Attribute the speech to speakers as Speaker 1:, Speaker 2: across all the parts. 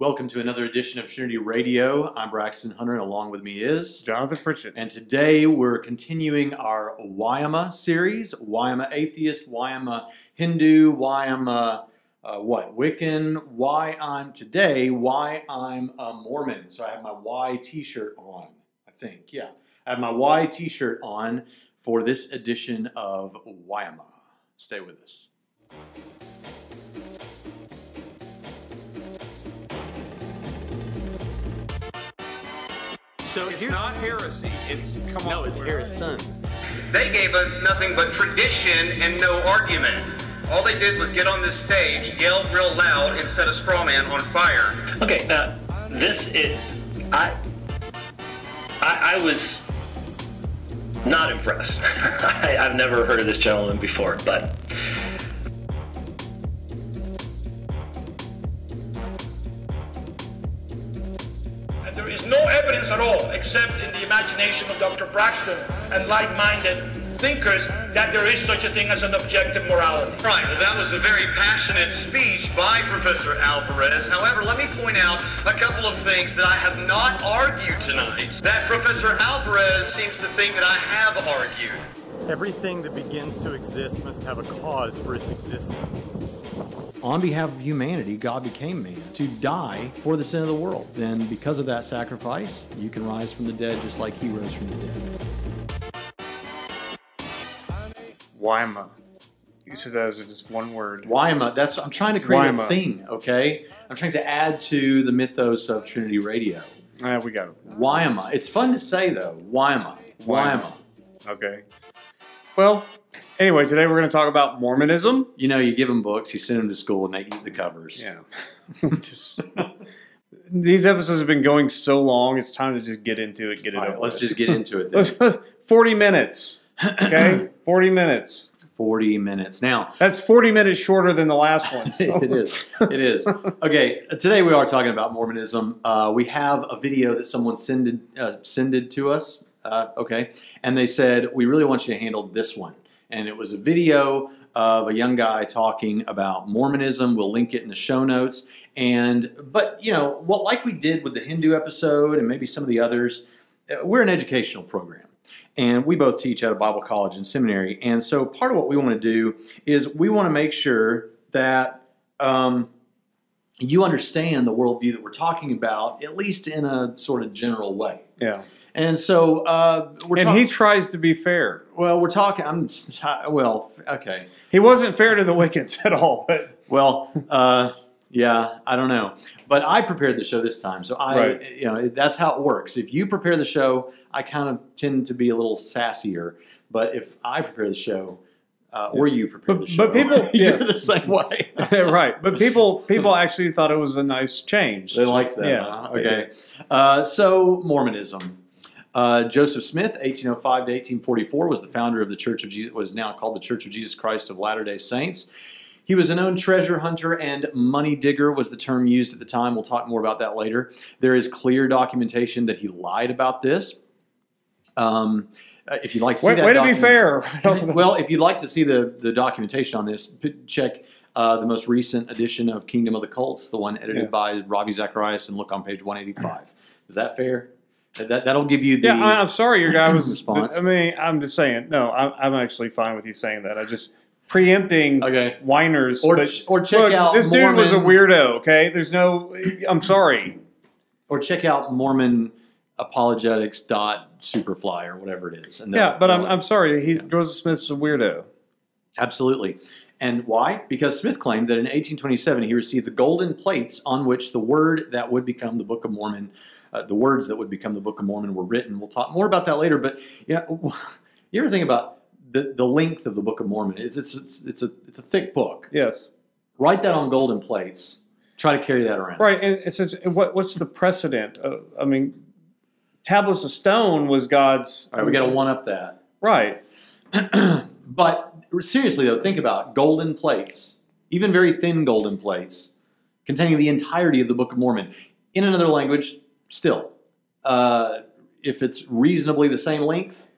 Speaker 1: Welcome to another edition of Trinity Radio. I'm Braxton Hunter, and along with me is
Speaker 2: Jonathan Pritchett.
Speaker 1: And today we're continuing our Why-am-a series. Why-am-a atheist, Why-am-a Hindu, Why-am-a uh, what Wiccan, why I'm today, why I'm a Mormon. So I have my Y T-shirt on. I think, yeah, I have my Y T-shirt on for this edition of Why-am-a. Stay with us.
Speaker 2: So it's not heresy. It's come on.
Speaker 1: No, it's Harrison.
Speaker 3: They gave us nothing but tradition and no argument. All they did was get on this stage, yell real loud, and set a straw man on fire.
Speaker 4: Okay, uh, this it, I, I, I was not impressed. I, I've never heard of this gentleman before, but
Speaker 5: except in the imagination of Dr. Braxton and like-minded thinkers, that there is such a thing as an objective morality.
Speaker 3: Right, well, that was a very passionate speech by Professor Alvarez. However, let me point out a couple of things that I have not argued tonight that Professor Alvarez seems to think that I have argued.
Speaker 6: Everything that begins to exist must have a cause for its existence.
Speaker 1: On behalf of humanity, God became man to die for the sin of the world. Then, because of that sacrifice, you can rise from the dead just like he rose from the dead.
Speaker 2: Wyma. You said that as just one word.
Speaker 1: Why am I? That's I'm trying to create
Speaker 2: Wyma.
Speaker 1: a thing. Okay, I'm trying to add to the mythos of Trinity Radio.
Speaker 2: Ah, we got it.
Speaker 1: Why am I? It's fun to say though. Why am I? Why am I?
Speaker 2: Okay. Well, anyway, today we're going to talk about Mormonism.
Speaker 1: You know, you give them books, you send them to school, and they eat the covers.
Speaker 2: Yeah. just, these episodes have been going so long, it's time to just get into it, get it
Speaker 1: All right,
Speaker 2: over
Speaker 1: let's
Speaker 2: with.
Speaker 1: just get into it. Then.
Speaker 2: 40 minutes. Okay? 40 minutes.
Speaker 1: Forty minutes now.
Speaker 2: That's 40 minutes shorter than the last one. so-
Speaker 1: it is. It is. Okay, today we are talking about Mormonism. Uh, we have a video that someone sended uh, sended to us. Uh, okay, and they said we really want you to handle this one. And it was a video of a young guy talking about Mormonism. We'll link it in the show notes. And but you know what, like we did with the Hindu episode and maybe some of the others, uh, we're an educational program. And we both teach at a Bible college and seminary. And so part of what we want to do is we want to make sure that um, you understand the worldview that we're talking about, at least in a sort of general way.
Speaker 2: Yeah.
Speaker 1: And so uh, we're
Speaker 2: And
Speaker 1: talking.
Speaker 2: he tries to be fair.
Speaker 1: Well, we're talking. I'm well. Okay.
Speaker 2: He wasn't fair to the Wiccans at all, but
Speaker 1: Well, uh, yeah, I don't know, but I prepared the show this time, so I,
Speaker 2: Right.
Speaker 1: you know, that's how it works. If you prepare the show, I kind of tend to be a little sassier, but if I prepare the show, uh, or you prepare
Speaker 2: But-
Speaker 1: the show,
Speaker 2: but people-
Speaker 1: you're
Speaker 2: yeah.
Speaker 1: the same way.
Speaker 2: right. But people people actually thought it was a nice change.
Speaker 1: They liked that.
Speaker 2: Yeah,
Speaker 1: huh? Okay. Uh, so Mormonism. Uh, Joseph Smith, 1805 to 1844, was the founder of the Church of Jesus. Was now called the Church of Jesus Christ of Latter Day Saints. He was a known treasure hunter and money digger was the term used at the time. We'll talk more about that later. There is clear documentation that he lied about this. Um, uh, if you'd like to see
Speaker 2: Way,
Speaker 1: that,
Speaker 2: way to be fair.
Speaker 1: well, if you'd like to see the, the documentation on this, check uh, the most recent edition of Kingdom of the Cults, the one edited
Speaker 2: Yeah.
Speaker 1: by Ravi Zacharias, and look on page 185. Is that fair? That, that'll give you the.
Speaker 2: yeah, I'm sorry your guy was.
Speaker 1: Response.
Speaker 2: I mean, I'm just saying. No, I'm, I'm actually fine with you saying that. I just preempting
Speaker 1: Okay.
Speaker 2: whiners.
Speaker 1: Or
Speaker 2: but
Speaker 1: or check
Speaker 2: look,
Speaker 1: out
Speaker 2: this dude was a weirdo. Okay, there's no. I'm sorry.
Speaker 1: or check out Mormon apologetics.superfly or whatever it is. And
Speaker 2: Yeah, but I'm, I'm sorry. He Joseph Smith's a weirdo.
Speaker 1: Absolutely. And why? Because Smith claimed that in 1827 he received the golden plates on which the word that would become the Book of Mormon, uh, the words that would become the Book of Mormon were written. We'll talk more about that later. But yeah, you ever think about the, the length of the Book of Mormon? It's, it's, it's, it's, a, it's a thick book.
Speaker 2: Yes.
Speaker 1: Write that on golden plates. Try to carry that around.
Speaker 2: Right, and it's, it's what what's the precedent? Uh, I mean, tablets of stone was God's.
Speaker 1: All right, we got to one up that.
Speaker 2: Right.
Speaker 1: but seriously, though, think about golden plates, even very thin golden plates, containing the entirety of the Book of Mormon in another language. Still, uh, if it's reasonably the same length,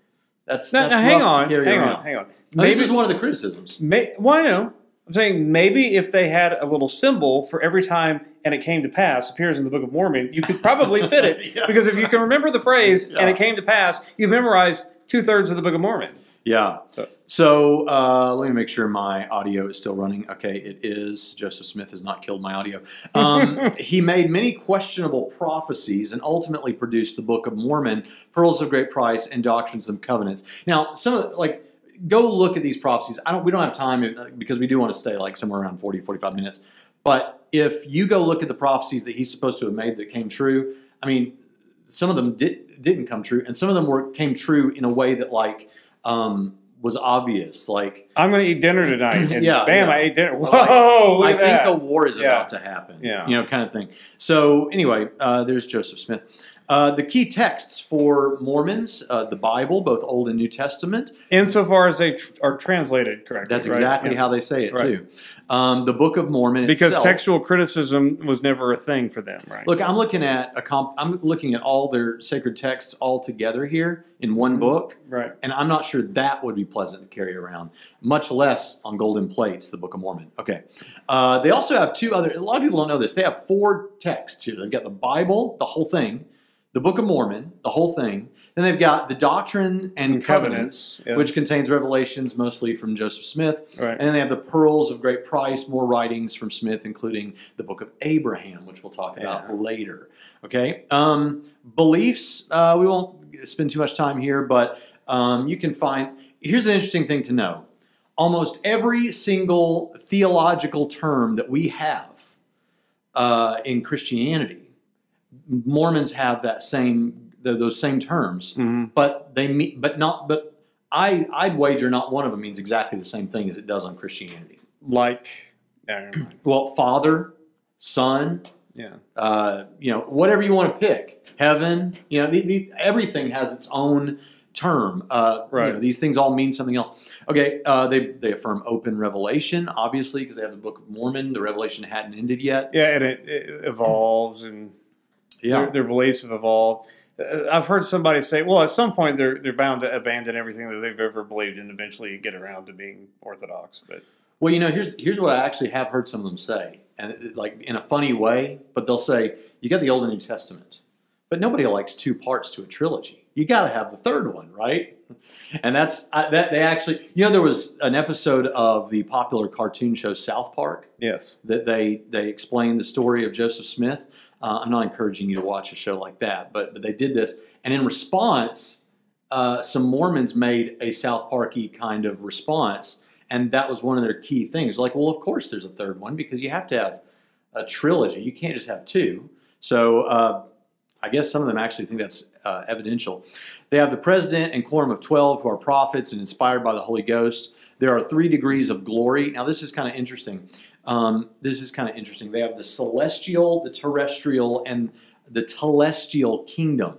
Speaker 1: that's,
Speaker 2: Now,
Speaker 1: that's
Speaker 2: now hang on, hang
Speaker 1: around.
Speaker 2: on, hang on.
Speaker 1: Now, this
Speaker 2: Maybe
Speaker 1: is one of the criticisms.
Speaker 2: May, well, I know. I'm saying maybe if they had a little symbol for every time and it came to pass appears in the Book of Mormon, you could probably fit it
Speaker 1: Yeah,
Speaker 2: because if you can remember the phrase
Speaker 1: Yeah.
Speaker 2: and it came to pass, you've memorized two thirds of the Book of Mormon.
Speaker 1: Yeah.
Speaker 2: So-
Speaker 1: So uh, let me make sure my audio is still running. Okay, it is. Joseph Smith has not killed my audio. Um, he made many questionable prophecies and ultimately produced the Book of Mormon, Pearls of Great Price, and Doctrines and Covenants. Now, some of the, like go look at these prophecies. I don't. We don't have time uh, because we do want to stay like somewhere around 40, 45 minutes. But if you go look at the prophecies that he's supposed to have made that came true, I mean, some of them did, didn't come true, and some of them were came true in a way that like um, was obvious. Like
Speaker 2: I'm going to eat dinner tonight. And
Speaker 1: Yeah,
Speaker 2: bam,
Speaker 1: yeah.
Speaker 2: I ate dinner. Whoa,
Speaker 1: Like, I
Speaker 2: at
Speaker 1: think
Speaker 2: that.
Speaker 1: a war is
Speaker 2: Yeah.
Speaker 1: about to happen.
Speaker 2: Yeah.
Speaker 1: you know, kind of thing. So anyway, uh, there's Joseph Smith. Uh, the key texts for Mormons, uh, the Bible, both Old and New Testament.
Speaker 2: Insofar as they tr- are translated correctly.
Speaker 1: That's exactly
Speaker 2: Yeah.
Speaker 1: how they say it
Speaker 2: Right.
Speaker 1: too. Um, the Book of Mormon
Speaker 2: Because
Speaker 1: itself,
Speaker 2: textual criticism was never a thing for them, right?
Speaker 1: Look, I'm looking at a comp. I'm looking at all their sacred texts all together here in one book,
Speaker 2: right.
Speaker 1: and I'm not sure that would be pleasant to carry around, much less on golden plates, the Book of Mormon. Okay. Uh, they also have two other. A lot of people don't know this. They have four texts here. They've got the Bible, the whole thing, the Book of Mormon, the whole thing. Then they've got the Doctrine and,
Speaker 2: And
Speaker 1: Covenants,
Speaker 2: Covenants, yeah.
Speaker 1: which contains revelations mostly from Joseph Smith.
Speaker 2: Right.
Speaker 1: And then they have the Pearls of Great Price, more writings from Smith, including the Book of Abraham, which we'll talk about
Speaker 2: Yeah.
Speaker 1: later. Okay. Um, beliefs, uh, we won't spend too much time here, but um, you can find. Here's an interesting thing to know almost every single theological term that we have uh, in Christianity, Mormons have that same th- those same terms,
Speaker 2: Mhm.
Speaker 1: but they mean, but not, but I I'd wager not one of them means exactly the same thing as it does on Christianity.
Speaker 2: Like, yeah, never mind.
Speaker 1: Well, Father, Son,
Speaker 2: yeah.
Speaker 1: uh, you know, whatever you want to pick, heaven, you know, the, the, everything has its own term. Uh, you
Speaker 2: Right.
Speaker 1: know, these things all mean something else. Okay, uh, they they affirm open revelation, obviously, because they have the Book of Mormon. The revelation hadn't ended yet.
Speaker 2: Yeah, and it, it evolves, and their, their beliefs have evolved. Uh, I've heard somebody say, well, at some point they're they're bound to abandon everything that they've ever believed and eventually get around to being orthodox. But
Speaker 1: Well, you know, here's here's what I actually have heard some of them say, and like in a funny way. But they'll say, "You got the Old and New Testament, but nobody likes two parts to a trilogy. You got to have the third one, right?" And that's I, that they actually, you know, there was an episode of the popular cartoon show South Park
Speaker 2: yes,
Speaker 1: that they they explained the story of Joseph Smith. Uh, I'm not encouraging you to watch a show like that, but, but they did this, and in response, uh, some Mormons made a South Parky kind of response, and that was one of their key things. Like, well, of course, there's a third one because you have to have a trilogy. You can't just have two. So. Uh, I guess some of them actually think that's uh, evidential. They have the president and quorum of 12 who are prophets and inspired by the Holy Ghost. There are three degrees of glory. Now, this is kind of interesting. Um, this is kind of interesting. They have the celestial, the terrestrial, and the telestial kingdom.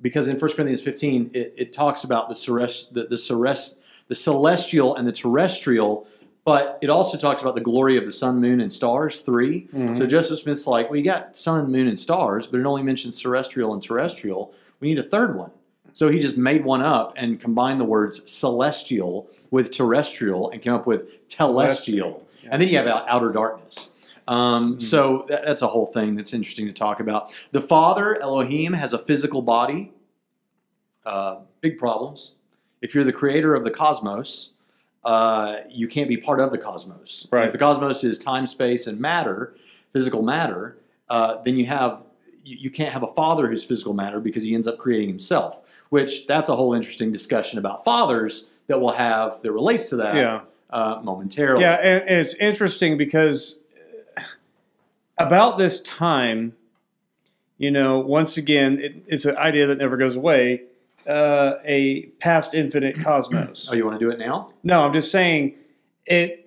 Speaker 1: Because in 1 Corinthians 15, it, it talks about the, ceres- the, the, ceres- the celestial and the terrestrial, but it also talks about the glory of the sun, moon, and stars, 3 So Joseph Smith's like, well, you got sun, moon, and stars, but it only mentions terrestrial and terrestrial. We need a third one. So he just made one up and combined the words celestial with terrestrial and came up with telestial. And then you have outer darkness. Um, So that, that's a whole thing that's interesting to talk about. The Father, Elohim, has a physical body. Uh, big problems. If you're the creator of the cosmos, uh, you can't be part of the cosmos.
Speaker 2: Right.
Speaker 1: If the cosmos is time, space, and matter, physical matter, uh, then you have you, you can't have a father who's physical matter because he ends up creating himself. Which that's a whole interesting discussion about fathers that we'll have that relates to that
Speaker 2: yeah.
Speaker 1: Uh, momentarily.
Speaker 2: Yeah, and, and it's interesting because about this time, you know, once again, it, it's an idea that never goes away. Uh, a past infinite cosmos.
Speaker 1: Oh, you want to do it now?
Speaker 2: No, I'm just saying it.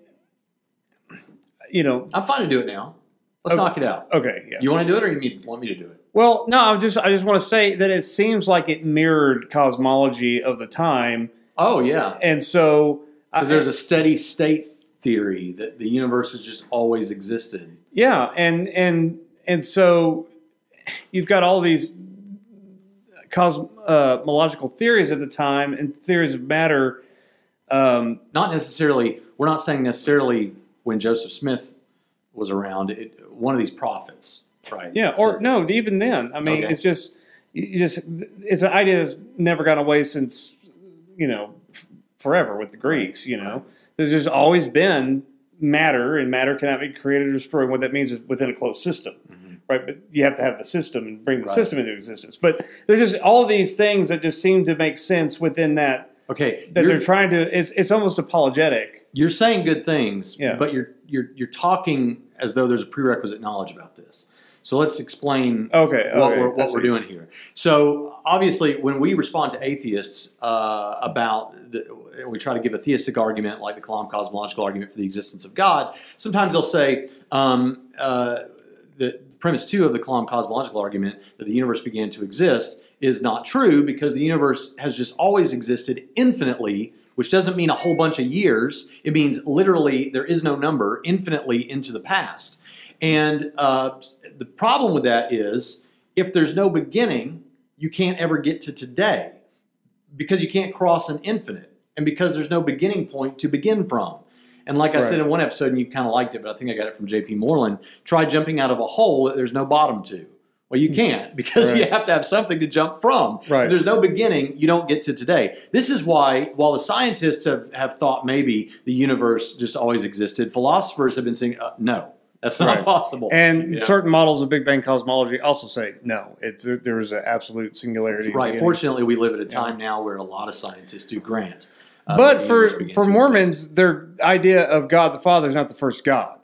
Speaker 2: You know,
Speaker 1: I'm fine to do it now. Let's
Speaker 2: Okay.
Speaker 1: knock it out.
Speaker 2: okay, yeah.
Speaker 1: You want to do it, or you need, want me to do it?
Speaker 2: Well, no, I'm just I just want to say that it seems like it mirrored cosmology of the time,
Speaker 1: Oh yeah,
Speaker 2: and so
Speaker 1: because there's a steady state theory that the universe has just always existed.
Speaker 2: Yeah, and and and so you've got all these cosmological theories at the time and theories of matter. Um,
Speaker 1: Not necessarily. We're not saying necessarily when Joseph Smith was around, it, one of these prophets, right?
Speaker 2: Yeah, or no, even then. I mean,
Speaker 1: Okay.
Speaker 2: it's just you just it's an idea that's never gone away since you know forever with the Greeks. You know, there's just always been matter, and matter cannot be created or destroyed. What that means is within a closed system. Right, but you have to have the system and bring the
Speaker 1: Right.
Speaker 2: system into existence. But there's just all these things that just seem to make sense within that
Speaker 1: Okay,
Speaker 2: that they're trying to. It's it's almost apologetic.
Speaker 1: you're saying good things,
Speaker 2: Yeah.
Speaker 1: but you're you're you're talking as though there's a prerequisite knowledge about this. So let's explain
Speaker 2: Okay,
Speaker 1: what
Speaker 2: okay,
Speaker 1: we're what we're doing here. So obviously, when we respond to atheists uh, about the, we try to give a theistic argument like the Kalam cosmological argument for the existence of God. Sometimes they'll say um, uh, the premise two of the Kalam cosmological argument that the universe began to exist is not true because the universe has just always existed infinitely. Which doesn't mean a whole bunch of years. It means literally there is no number infinitely into the past. And uh, the problem with that is if there's no beginning, you can't ever get to today because you can't cross an infinite and because there's no beginning point to begin from. And like I said in one episode, and you kind of liked it, but I think I got it from JP Moreland try jumping out of a hole that there's no bottom to. Well, you can't because you
Speaker 2: Hmm.
Speaker 1: Have to have something to jump from.
Speaker 2: Right.
Speaker 1: If there's no beginning, you don't get to today. This is why, while the scientists have, have thought maybe the universe just always existed, philosophers have been saying, uh, no, that's not
Speaker 2: Right.
Speaker 1: possible.
Speaker 2: And
Speaker 1: Yeah.
Speaker 2: certain models of Big Bang cosmology also say no. It's there is an absolute singularity.
Speaker 1: Right. Fortunately, we live at a time now where a lot of scientists do grant. Uh,
Speaker 2: but for for Mormons, their idea of God the Father is not the first God.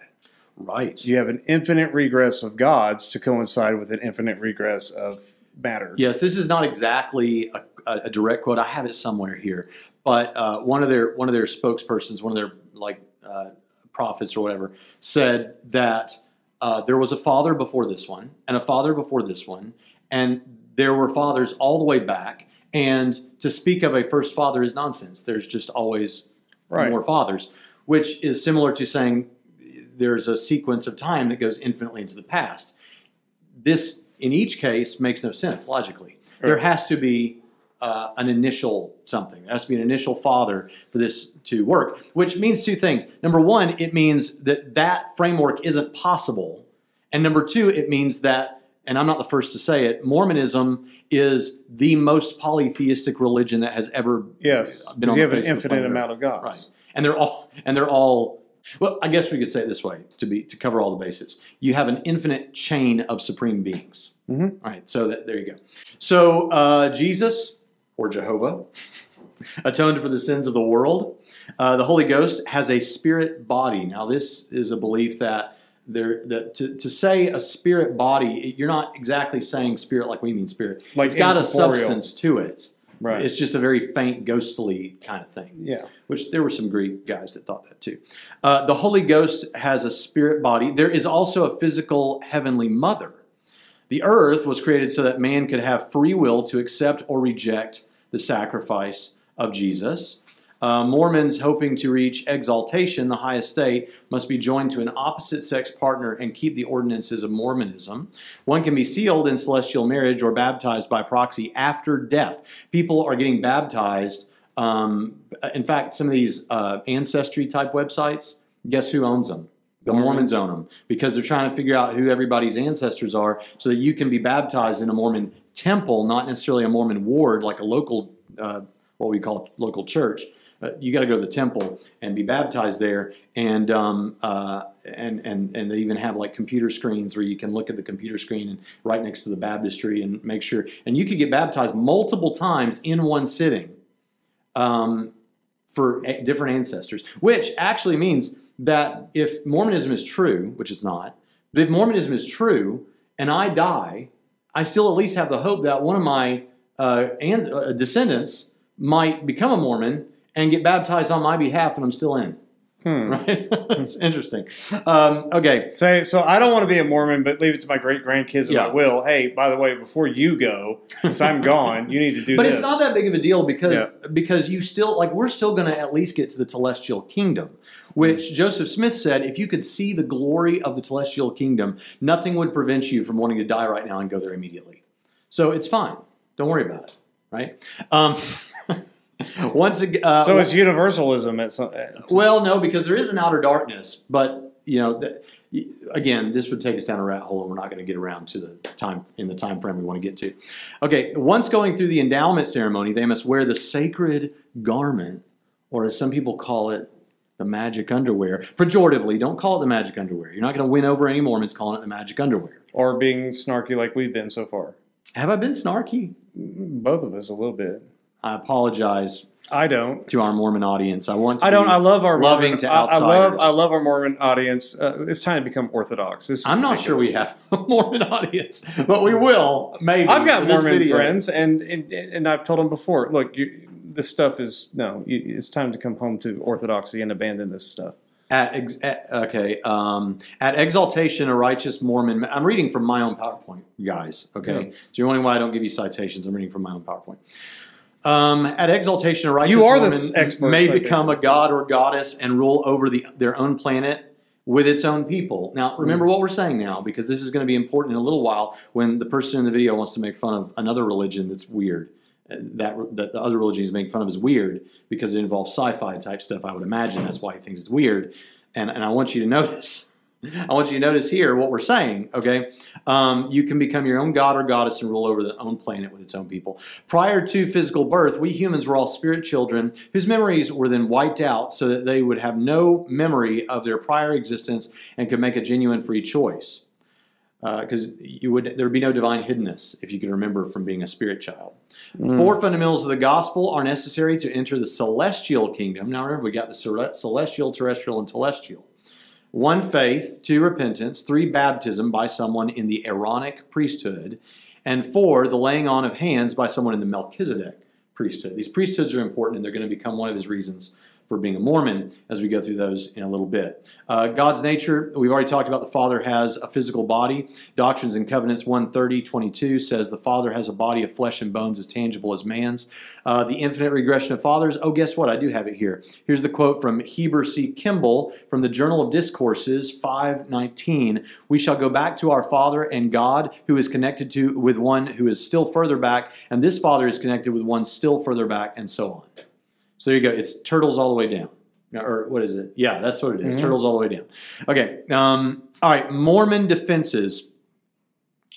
Speaker 1: right?
Speaker 2: You have an infinite regress of gods to coincide with an infinite regress of matter.
Speaker 1: Yes, this is not exactly a, a, a direct quote. I have it somewhere here, but uh, one of their one of their spokespersons, one of their like uh, prophets or whatever, said that uh, there was a father before this one, and a father before this one, and there were fathers all the way back. And to speak of a first father is nonsense. There's just always
Speaker 2: Right.
Speaker 1: more fathers, which is similar to saying there's a sequence of time that goes infinitely into the past. This, in each case, makes no sense logically. There has to be uh, an initial something. There has to be an initial father for this to work, which means two things. Number one, it means that that framework isn't possible. And number two, it means that, and I'm not the first to say it, Mormonism is the most polytheistic religion that has ever
Speaker 2: Yes,
Speaker 1: been on
Speaker 2: you
Speaker 1: the
Speaker 2: have an
Speaker 1: face of the
Speaker 2: infinite amount
Speaker 1: Earth.
Speaker 2: of gods.
Speaker 1: Right. And they're all and they're all well, I guess we could say it this way to be to cover all the bases. You have an infinite chain of supreme beings.
Speaker 2: Mhm.
Speaker 1: All right, so that, there you go. So uh, Jesus or Jehovah atoned for the sins of the world. Uh, the Holy Ghost has a spirit body. Now, this is a belief that there that to, to say a spirit body, you're not exactly saying spirit like we mean spirit.
Speaker 2: Like
Speaker 1: it's got a substance to it.
Speaker 2: Right.
Speaker 1: It's just a very faint, ghostly kind of thing
Speaker 2: yeah.
Speaker 1: which there were some Greek guys that thought that too. Uh, the Holy Ghost has a spirit body. There is also a physical heavenly mother. The earth was created so that man could have free will to accept or reject the sacrifice of Jesus. Uh, Mormons hoping to reach exaltation, the highest state, must be joined to an opposite sex partner and keep the ordinances of Mormonism. One can be sealed in celestial marriage or baptized by proxy after death. People are getting baptized. Um, in fact, some of these uh, ancestry type websites, guess who owns them? The Mormons own them because they're trying to figure out who everybody's ancestors are so that you can be baptized in a Mormon temple, not necessarily a Mormon ward like a local, uh, what we call local church. Uh, you got to go to the temple and be baptized there, and um, uh, and and and they even have like computer screens where you can look at the computer screen and right next to the baptistry and make sure. And you could get baptized multiple times in one sitting um, for different ancestors, which actually means that if Mormonism is true, which it's not, but if Mormonism is true and I die, I still at least have the hope that one of my uh, uh, descendants might become a Mormon and get baptized on my behalf, and I'm still in.
Speaker 2: Hmm.
Speaker 1: Right? It's interesting. Um, okay.
Speaker 2: So, so I don't want to be a Mormon, but leave it to my great grandkids and
Speaker 1: Yeah.
Speaker 2: I will. Hey, by the way, before you go, since I'm gone, you need to do
Speaker 1: But
Speaker 2: this.
Speaker 1: it's not that big of a deal because
Speaker 2: Yeah.
Speaker 1: because you still like we're still going to at least get to the celestial kingdom, which Joseph Smith said if you could see the glory of the celestial kingdom, nothing would prevent you from wanting to die right now and go there immediately. So it's fine. Don't worry about it. Right? Um, once again, uh,
Speaker 2: so it's universalism. At some,
Speaker 1: well, no, because there is an outer darkness, but you know, the, again, this would take us down a rat hole, and we're not going to get around to the time in the time frame we want to get to. Okay, once going through the endowment ceremony, they must wear the sacred garment, or as some people call it, the magic underwear. Pejoratively, don't call it the magic underwear. You're not going to win over any Mormons calling it the magic underwear.
Speaker 2: Or being snarky like we've been so far.
Speaker 1: Have I been snarky?
Speaker 2: Both of us a little bit.
Speaker 1: I apologize
Speaker 2: I don't.
Speaker 1: to our Mormon audience. I want to
Speaker 2: I don't.
Speaker 1: be
Speaker 2: I love our
Speaker 1: loving
Speaker 2: Mormon,
Speaker 1: to
Speaker 2: I, I love. I love our Mormon audience. Uh, it's time to become Orthodox. This
Speaker 1: I'm not sure we have a Mormon audience, but we will maybe.
Speaker 2: I've got Mormon friends, and, and and I've told them before. Look, you, this stuff is no. You, it's time to come home to Orthodoxy and abandon this stuff.
Speaker 1: At, ex- at okay, um, at exaltation, a righteous Mormon. I'm reading from my own PowerPoint, guys. Okay,
Speaker 2: Yeah.
Speaker 1: so you're wondering why I don't give you citations. I'm reading from my own PowerPoint. Um, at exaltation, a righteous
Speaker 2: You are the expert
Speaker 1: may become a god or goddess and rule over the, their own planet with its own people. Now, remember
Speaker 2: Hmm.
Speaker 1: what we're saying now, because this is going to be important in a little while when the person in the video wants to make fun of another religion that's weird. Uh, That, that the other religion he's making fun of is weird because it involves sci-fi type stuff. I would imagine that's why he thinks it's weird. And and I want you to notice. I want you to notice here what we're saying. Okay, um, you can become your own god or goddess and rule over the own planet with its own people. Prior to physical birth, we humans were all spirit children whose memories were then wiped out so that they would have no memory of their prior existence and could make a genuine free choice. Because you would, there would be no divine hiddenness if you could remember from being a spirit child. Four fundamentals of the gospel are necessary to enter the celestial kingdom. Now remember, we got the celestial, terrestrial, and telestial. One faith, two repentance, three baptism by someone in the Aaronic priesthood, and four the laying on of hands by someone in the Melchizedek priesthood. These priesthoods are important, and they're going to become one of his reasons for being a Mormon as we go through those in a little bit. Uh, God's nature, we've already talked about the Father has a physical body. Doctrines and Covenants 130, 22 says the Father has a body of flesh and bones as tangible as man's. Uh, the infinite regression of fathers, oh, guess what? I do have it here. Here's the quote from Heber C. Kimball from the Journal of Discourses 519. We shall go back to our Father and God, who is connected to with one who is still further back, and this Father is connected with one still further back, and so on. So there you go. It's turtles all the way down. Or what is it? Yeah, that's what it is. Turtles all the way down. Okay. Um, all right. Mormon defenses.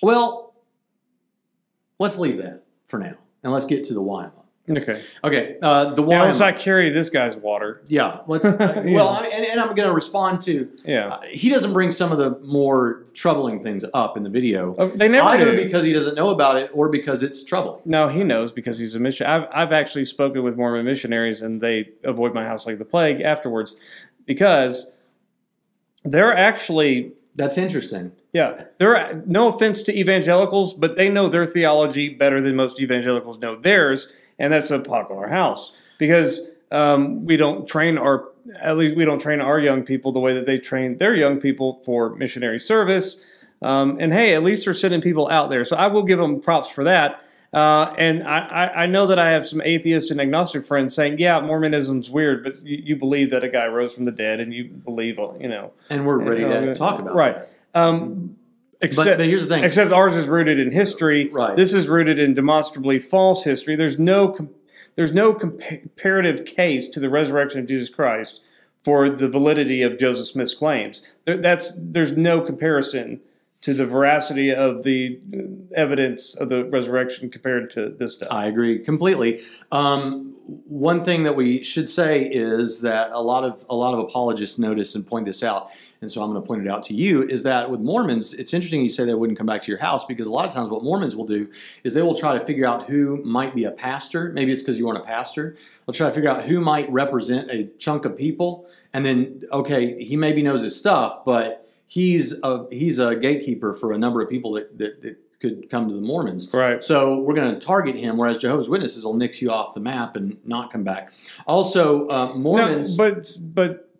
Speaker 1: Well, let's leave that for now. And let's get to the Wyma.
Speaker 2: Okay.
Speaker 1: Okay. Uh, the
Speaker 2: Now let's
Speaker 1: Wyma.
Speaker 2: not carry this guy's water.
Speaker 1: Yeah. Let's. Uh,
Speaker 2: Yeah.
Speaker 1: Well, I, and, and I'm going to respond to.
Speaker 2: Yeah.
Speaker 1: Uh, he doesn't bring some of the more troubling things up in the video.
Speaker 2: Oh, they never
Speaker 1: either
Speaker 2: do.
Speaker 1: because he doesn't know about it or because it's troubling.
Speaker 2: No, he knows because he's a mission. I've, I've actually spoken with Mormon missionaries, and they avoid my house like the plague afterwards, because they're actually,
Speaker 1: That's interesting.
Speaker 2: yeah, they're no offense to evangelicals, but they know their theology better than most evangelicals know theirs, and that's a popular house because um, we don't train our, at least we don't train our young people the way that they train their young people for missionary service. Um, and hey, at least they're sending people out there. So I will give them props for that. Uh, and I, I, know that I have some atheist and agnostic friends saying, yeah, Mormonism's weird, but you, you believe that a guy rose from the dead and you believe, you know.
Speaker 1: And we're ready to talk about it.
Speaker 2: Right.
Speaker 1: that.
Speaker 2: Um, except,
Speaker 1: but here's the thing.
Speaker 2: except ours is rooted in history.
Speaker 1: Right.
Speaker 2: This is rooted in demonstrably false history. There's no there's no comparative case to the resurrection of Jesus Christ for the validity of Joseph Smith's claims. That's there's no comparison to the veracity of the evidence of the resurrection compared to this stuff.
Speaker 1: I agree completely. Um, one thing that we should say is that a lot of a lot of apologists notice and point this out, and so I'm going to point it out to you is that with Mormons, it's interesting you say they wouldn't come back to your house because a lot of times what Mormons will do is they will try to figure out who might be a pastor. Maybe it's because you aren't a pastor. They'll try to figure out who might represent a chunk of people, and then okay, he maybe knows his stuff, but he's a he's a gatekeeper for a number of people that that, that could come to the Mormons.
Speaker 2: Right.
Speaker 1: So we're going to target him, whereas Jehovah's Witnesses will nix you off the map and not come back. Also, uh, Mormons.
Speaker 2: But but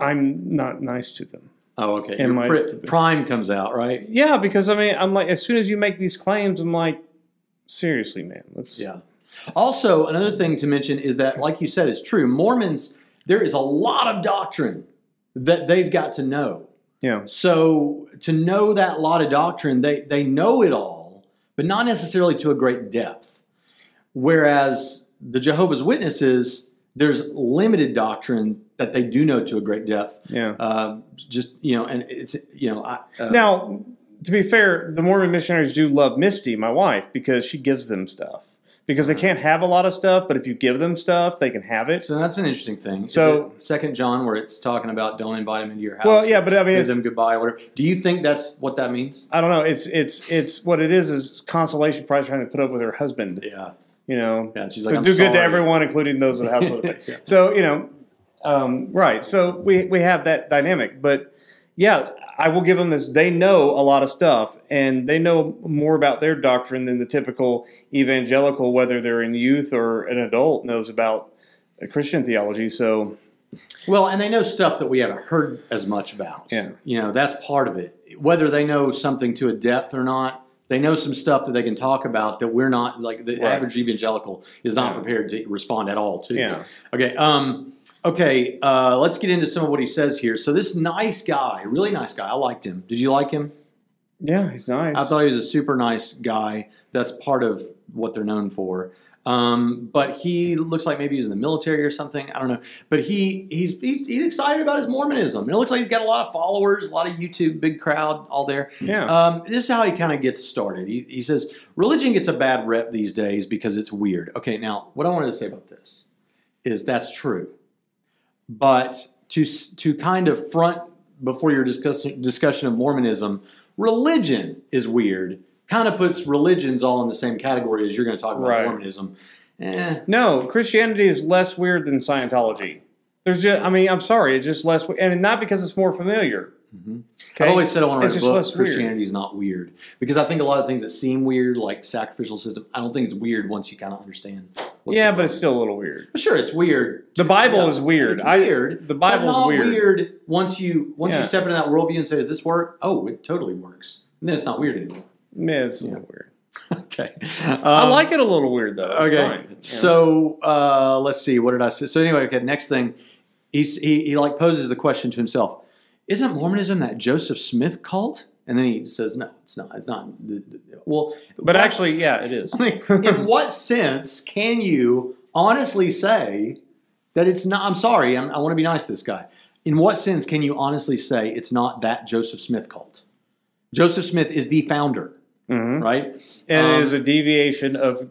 Speaker 2: I'm not nice to them.
Speaker 1: oh, okay.
Speaker 2: Am
Speaker 1: Your pri- prime comes out, right?
Speaker 2: Yeah, because I mean, I'm like, as soon as you make these claims, I'm like, seriously, man, let's.
Speaker 1: Yeah. Also, another thing to mention is that, like you said, is true. Mormons, there is a lot of doctrine that they've got to know.
Speaker 2: Yeah.
Speaker 1: So to know that lot of doctrine, they, they know it all, but not necessarily to a great depth. Whereas the Jehovah's Witnesses, there's limited doctrine that they do know to a great depth.
Speaker 2: Yeah.
Speaker 1: Uh, just you know, and it's you know, I, uh,
Speaker 2: Now, to be fair, the Mormon missionaries do love Misty, my wife, because she gives them stuff. Because they can't have a lot of stuff, but if you give them stuff, they can have it.
Speaker 1: So that's an interesting thing.
Speaker 2: So-
Speaker 1: Second John, where it's talking about don't invite them into your house.
Speaker 2: Well, yeah, but I mean,
Speaker 1: give them goodbye, or whatever. Do you think that's what that means?
Speaker 2: I don't know. It's it's it's what it is is consolation prize trying to put up with her husband.
Speaker 1: Yeah,
Speaker 2: You know,
Speaker 1: yeah. She's like, I'm
Speaker 2: do good to everyone, including those in the household.
Speaker 1: Yeah.
Speaker 2: So you know, um, right? So we we have that dynamic, but yeah, I will give them this. They know a lot of stuff, and they know more about their doctrine than the typical evangelical, whether they're in youth or an adult, knows about Christian theology. So
Speaker 1: Well, and they know stuff that we haven't heard as much about.
Speaker 2: Yeah.
Speaker 1: You know, that's part of it. Whether they know something to a depth or not, they know some stuff that they can talk about that we're not, like the
Speaker 2: Right.
Speaker 1: average evangelical is not
Speaker 2: Yeah.
Speaker 1: prepared to respond at all to.
Speaker 2: Yeah.
Speaker 1: Okay. Um, okay. Uh, let's get into some of what he says here. So, this nice guy, really nice guy, I liked him. Did you like him?
Speaker 2: yeah, he's nice.
Speaker 1: I thought he was a super nice guy. That's part of what they're known for. Um, but he looks like maybe he's in the military or something. I don't know. But he he's he's, he's excited about his Mormonism. And it looks like he's got a lot of followers, a lot of YouTube, big crowd, all there.
Speaker 2: yeah.
Speaker 1: Um, this is how he kind of gets started. He, he says religion gets a bad rep these days because it's weird. Okay, now what I wanted to say about this is that's true, but to to kind of front before your discussion discussion of Mormonism, religion is weird. Kind of puts religions all in the same category as you're going to talk about
Speaker 2: Right.
Speaker 1: Mormonism. Eh,
Speaker 2: No, Christianity is less weird than Scientology. There's just, I mean, I'm sorry, it's just less, and not because it's more familiar.
Speaker 1: Mhm.
Speaker 2: Okay?
Speaker 1: I've always said I want to write a book. Christianity is not weird because I think a lot of things that seem weird, like sacrificial system, I don't think it's weird once you kind of understand. What's
Speaker 2: yeah, but it's still a little weird.
Speaker 1: But sure, it's weird.
Speaker 2: The Bible
Speaker 1: Yeah,
Speaker 2: is weird.
Speaker 1: It's
Speaker 2: I-
Speaker 1: weird.
Speaker 2: the Bible's
Speaker 1: but not
Speaker 2: weird.
Speaker 1: once you once
Speaker 2: Yeah.
Speaker 1: you step into that worldview and say, "Does this work?" Oh, it totally works. And then it's not weird anymore.
Speaker 2: Yeah, it's
Speaker 1: Yeah.
Speaker 2: little weird.
Speaker 1: okay.
Speaker 2: I
Speaker 1: Um,
Speaker 2: like it a little weird though. It's
Speaker 1: Okay.
Speaker 2: Yeah.
Speaker 1: So uh, let's see. What did I say? So anyway, okay. Next thing, he's, he he like poses the question to himself: Isn't Mormonism that Joseph Smith cult? And then he says, "No, it's not. It's not." Well,
Speaker 2: but actually, yeah, it is.
Speaker 1: I mean, in what sense can you honestly say that it's not? I'm sorry, I'm, I want to be nice to this guy. In what sense can you honestly say it's not that Joseph Smith cult? Joseph Smith is the founder,
Speaker 2: Mhm.
Speaker 1: right?
Speaker 2: And
Speaker 1: Um,
Speaker 2: it is a deviation of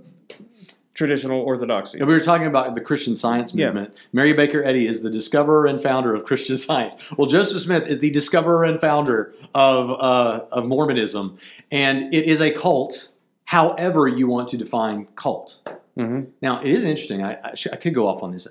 Speaker 2: traditional orthodoxy.
Speaker 1: We were talking about the Christian Science
Speaker 2: Yeah.
Speaker 1: movement, Mary Baker Eddy is the discoverer and founder of Christian Science. Well, Joseph Smith is the discoverer and founder of uh, of Mormonism, and it is a cult. However, you want to define cult.
Speaker 2: hmm
Speaker 1: Now, it is interesting. I, I, I could go off on this.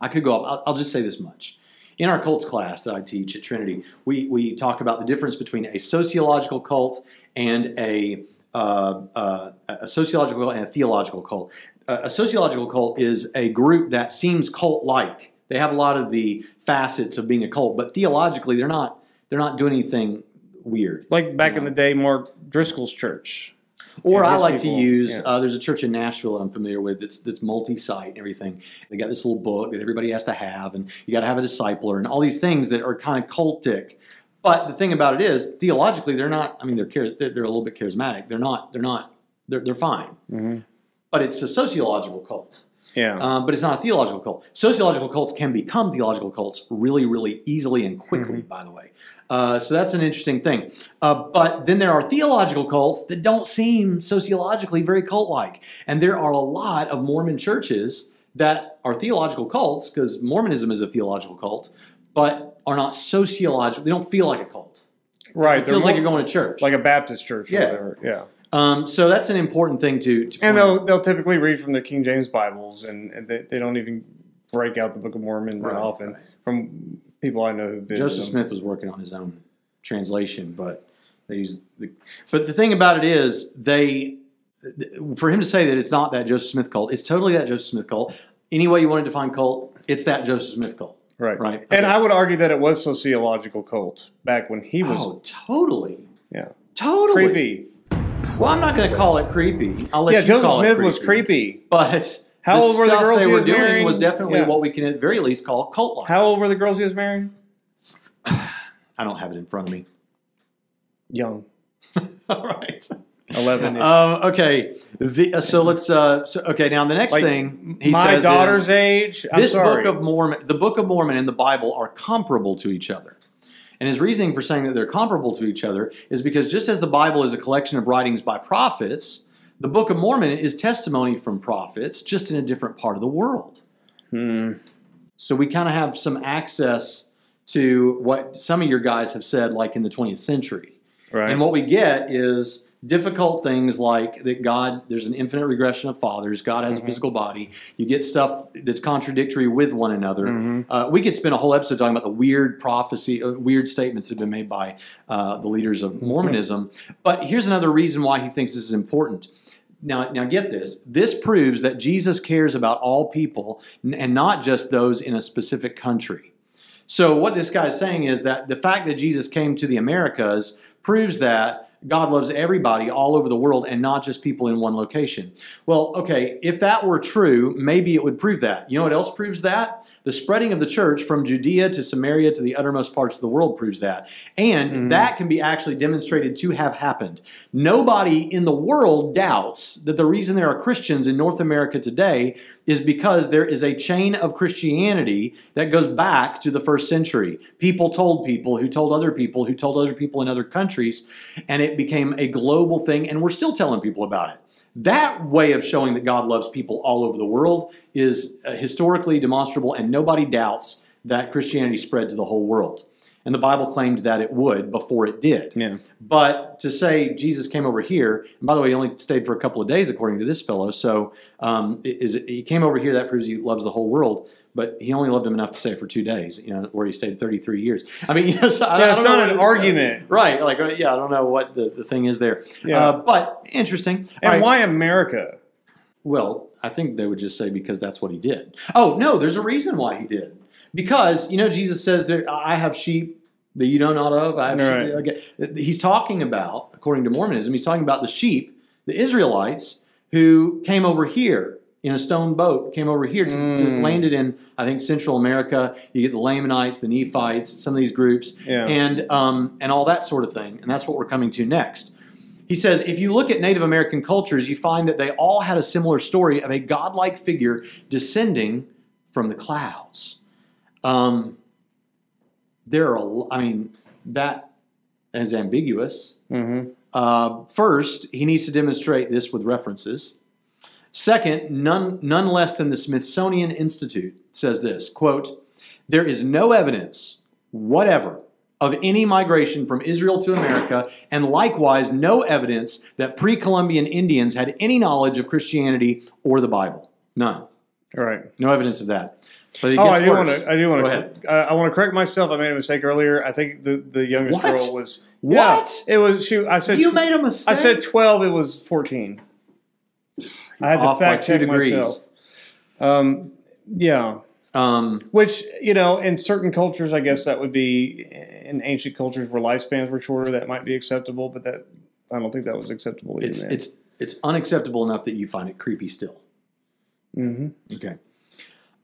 Speaker 1: I could go off. I'll, I'll just say this much. In our cults class that I teach at Trinity, we, we talk about the difference between a sociological cult and a, uh, uh, a sociological and a theological cult. Uh, a sociological cult is a group that seems cult-like. They have a lot of the facets of being a cult, but theologically, they're not. They're not doing anything weird.
Speaker 2: Like back in the day, Mark Driscoll's church.
Speaker 1: Or
Speaker 2: Yeah,
Speaker 1: I like
Speaker 2: people,
Speaker 1: to use.
Speaker 2: yeah.
Speaker 1: Uh, there's a church in Nashville I'm familiar with that's that's multi-site and everything. They got this little book that everybody has to have, and you got to have a discipler and all these things that are kind of cultic. But the thing about it is, theologically, they're not. I mean, they're char- they're, they're a little bit charismatic. They're not. They're not. They're they're fine.
Speaker 2: Mhm.
Speaker 1: But it's a sociological cult.
Speaker 2: Yeah.
Speaker 1: Um, but it's not a theological cult. Sociological cults can become theological cults really, really easily and quickly,
Speaker 2: Mm-hmm.
Speaker 1: by the way. Uh, so that's an interesting thing. Uh, but then there are theological cults that don't seem sociologically very cult like. And there are a lot of Mormon churches that are theological cults, because Mormonism is a theological cult, but are not sociological. They don't feel like a cult.
Speaker 2: right.
Speaker 1: It feels like you're going to church.
Speaker 2: like a Baptist church.
Speaker 1: Yeah.
Speaker 2: Yeah.
Speaker 1: um, so that's an important thing to, to
Speaker 2: And they'll they'll typically read from the King James Bibles, and, and they, they don't even break out the Book of Mormon very
Speaker 1: Right,
Speaker 2: often.
Speaker 1: right.
Speaker 2: From people I know who visited
Speaker 1: Joseph. Smith was working on his own translation, but they used the. But the thing about it is, they for him to say that it's not that Joseph Smith cult, it's totally that Joseph Smith cult. Any way you want to define cult, it's that Joseph Smith cult.
Speaker 2: Right.
Speaker 1: Right.
Speaker 2: And
Speaker 1: Okay.
Speaker 2: I would argue that it was sociological cult back when he was.
Speaker 1: Oh, totally,
Speaker 2: Yeah.
Speaker 1: totally
Speaker 2: Creepy.
Speaker 1: Well, I'm not going to call it creepy. I'll let
Speaker 2: Yeah,
Speaker 1: you
Speaker 2: Joseph
Speaker 1: call it
Speaker 2: Smith was creepy.
Speaker 1: But
Speaker 2: How
Speaker 1: the
Speaker 2: old were the girls
Speaker 1: they
Speaker 2: he
Speaker 1: were
Speaker 2: was
Speaker 1: doing
Speaker 2: marrying?
Speaker 1: was definitely
Speaker 2: Yeah.
Speaker 1: what we can at very least call cult like.
Speaker 2: How old were the girls he was marrying?
Speaker 1: I don't have it in front of me.
Speaker 2: Young.
Speaker 1: All right.
Speaker 2: Eleven.
Speaker 1: Um, okay, the, uh, so let's. Uh, so, okay, now the next
Speaker 2: Like,
Speaker 1: thing he
Speaker 2: my
Speaker 1: says
Speaker 2: daughter's
Speaker 1: is,
Speaker 2: age. I'm
Speaker 1: this
Speaker 2: sorry.
Speaker 1: book of Mormon, the Book of Mormon and the Bible are comparable to each other. And his reasoning for saying that they're comparable to each other is because just as the Bible is a collection of writings by prophets, the Book of Mormon is testimony from prophets, just in a different part of the world.
Speaker 2: Hmm.
Speaker 1: So we kind of have some access to what some of your guys have said, like in the 20th century.
Speaker 2: right.
Speaker 1: And what we get is difficult things like that God, there's an infinite regression of fathers, God has
Speaker 2: Mm-hmm.
Speaker 1: a physical body. You get stuff that's contradictory with one another.
Speaker 2: Mm-hmm.
Speaker 1: Uh, we could spend a whole episode talking about the weird prophecy, uh, weird statements that have been made by uh, the leaders of
Speaker 2: Mm-hmm.
Speaker 1: Mormonism. But here's another reason why he thinks this is important. Now, now get this. This proves that Jesus cares about all people and not just those in a specific country. So what this guy is saying is that the fact that Jesus came to the Americas proves that God loves everybody all over the world and not just people in one location. Well, okay, if that were true, maybe it would prove that. You know what else proves that? The spreading of the church from Judea to Samaria to the uttermost parts of the world proves that. And mm-hmm. that can be actually demonstrated to have happened. Nobody in the world doubts that the reason there are Christians in North America today is because there is a chain of Christianity that goes back to the first century. People told people who told other people who told other people in other countries, and it became a global thing, and we're still telling people about it. That way of showing that God loves people all over the world is uh, historically demonstrable, and nobody doubts that Christianity spread to the whole world. And the Bible claimed that it would before it did.
Speaker 2: Yeah.
Speaker 1: But to say Jesus came over here, and by the way, he only stayed for a couple of days, according to this fellow. So um, is it, he came over here. That proves he loves the whole world. But he only loved him enough to stay for two days. You know, where he stayed 33 years. I mean, you know, so I,
Speaker 2: Yeah, it's
Speaker 1: don't know
Speaker 2: not an argument.
Speaker 1: right? Like, uh, yeah, I don't know what the, the thing is there.
Speaker 2: Yeah.
Speaker 1: Uh, but interesting.
Speaker 2: and
Speaker 1: right.
Speaker 2: why America?
Speaker 1: Well, I think they would just say because that's what he did. Oh no, there's a reason why he did. Because you know Jesus says there, I have sheep that you know not of. I have
Speaker 2: Right.
Speaker 1: sheep. Okay. He's talking about, according to Mormonism, he's talking about the sheep, the Israelites who came over here in a stone boat, came over here to, to
Speaker 2: Mm.
Speaker 1: landed in I think Central America. You get the Lamanites, the Nephites, some of these groups,
Speaker 2: Yeah.
Speaker 1: and um, and all that sort of thing. And that's what we're coming to next. He says, if you look at Native American cultures, you find that they all had a similar story of a godlike figure descending from the clouds. Um, there are, a I mean, that is ambiguous.
Speaker 2: Mm-hmm.
Speaker 1: Uh, first, he needs to demonstrate this with references. Second, none, none less than the Smithsonian Institute says this quote, There is no evidence whatever of any migration from Israel to America, and likewise no evidence that pre Columbian Indians had any knowledge of Christianity or the Bible. None.
Speaker 2: All right.
Speaker 1: No evidence of that. But it
Speaker 2: Oh,
Speaker 1: gets
Speaker 2: I do want to. I do want
Speaker 1: Go
Speaker 2: to.
Speaker 1: ahead.
Speaker 2: I want to correct myself. I made a mistake earlier. I think the the youngest
Speaker 1: What?
Speaker 2: girl was.
Speaker 1: What?
Speaker 2: Yeah, it was. She. I said.
Speaker 1: You made a mistake.
Speaker 2: I said twelve. It was fourteen. I had to
Speaker 1: Off by
Speaker 2: fact
Speaker 1: two
Speaker 2: check
Speaker 1: degrees.
Speaker 2: myself. Um. Yeah.
Speaker 1: Um,
Speaker 2: Which you know, in certain cultures, I guess that would be. In ancient cultures where lifespans were shorter, that might be acceptable. But that I don't think that was acceptable.
Speaker 1: it's it's it's unacceptable enough that you find it creepy still.
Speaker 2: hmm
Speaker 1: Okay.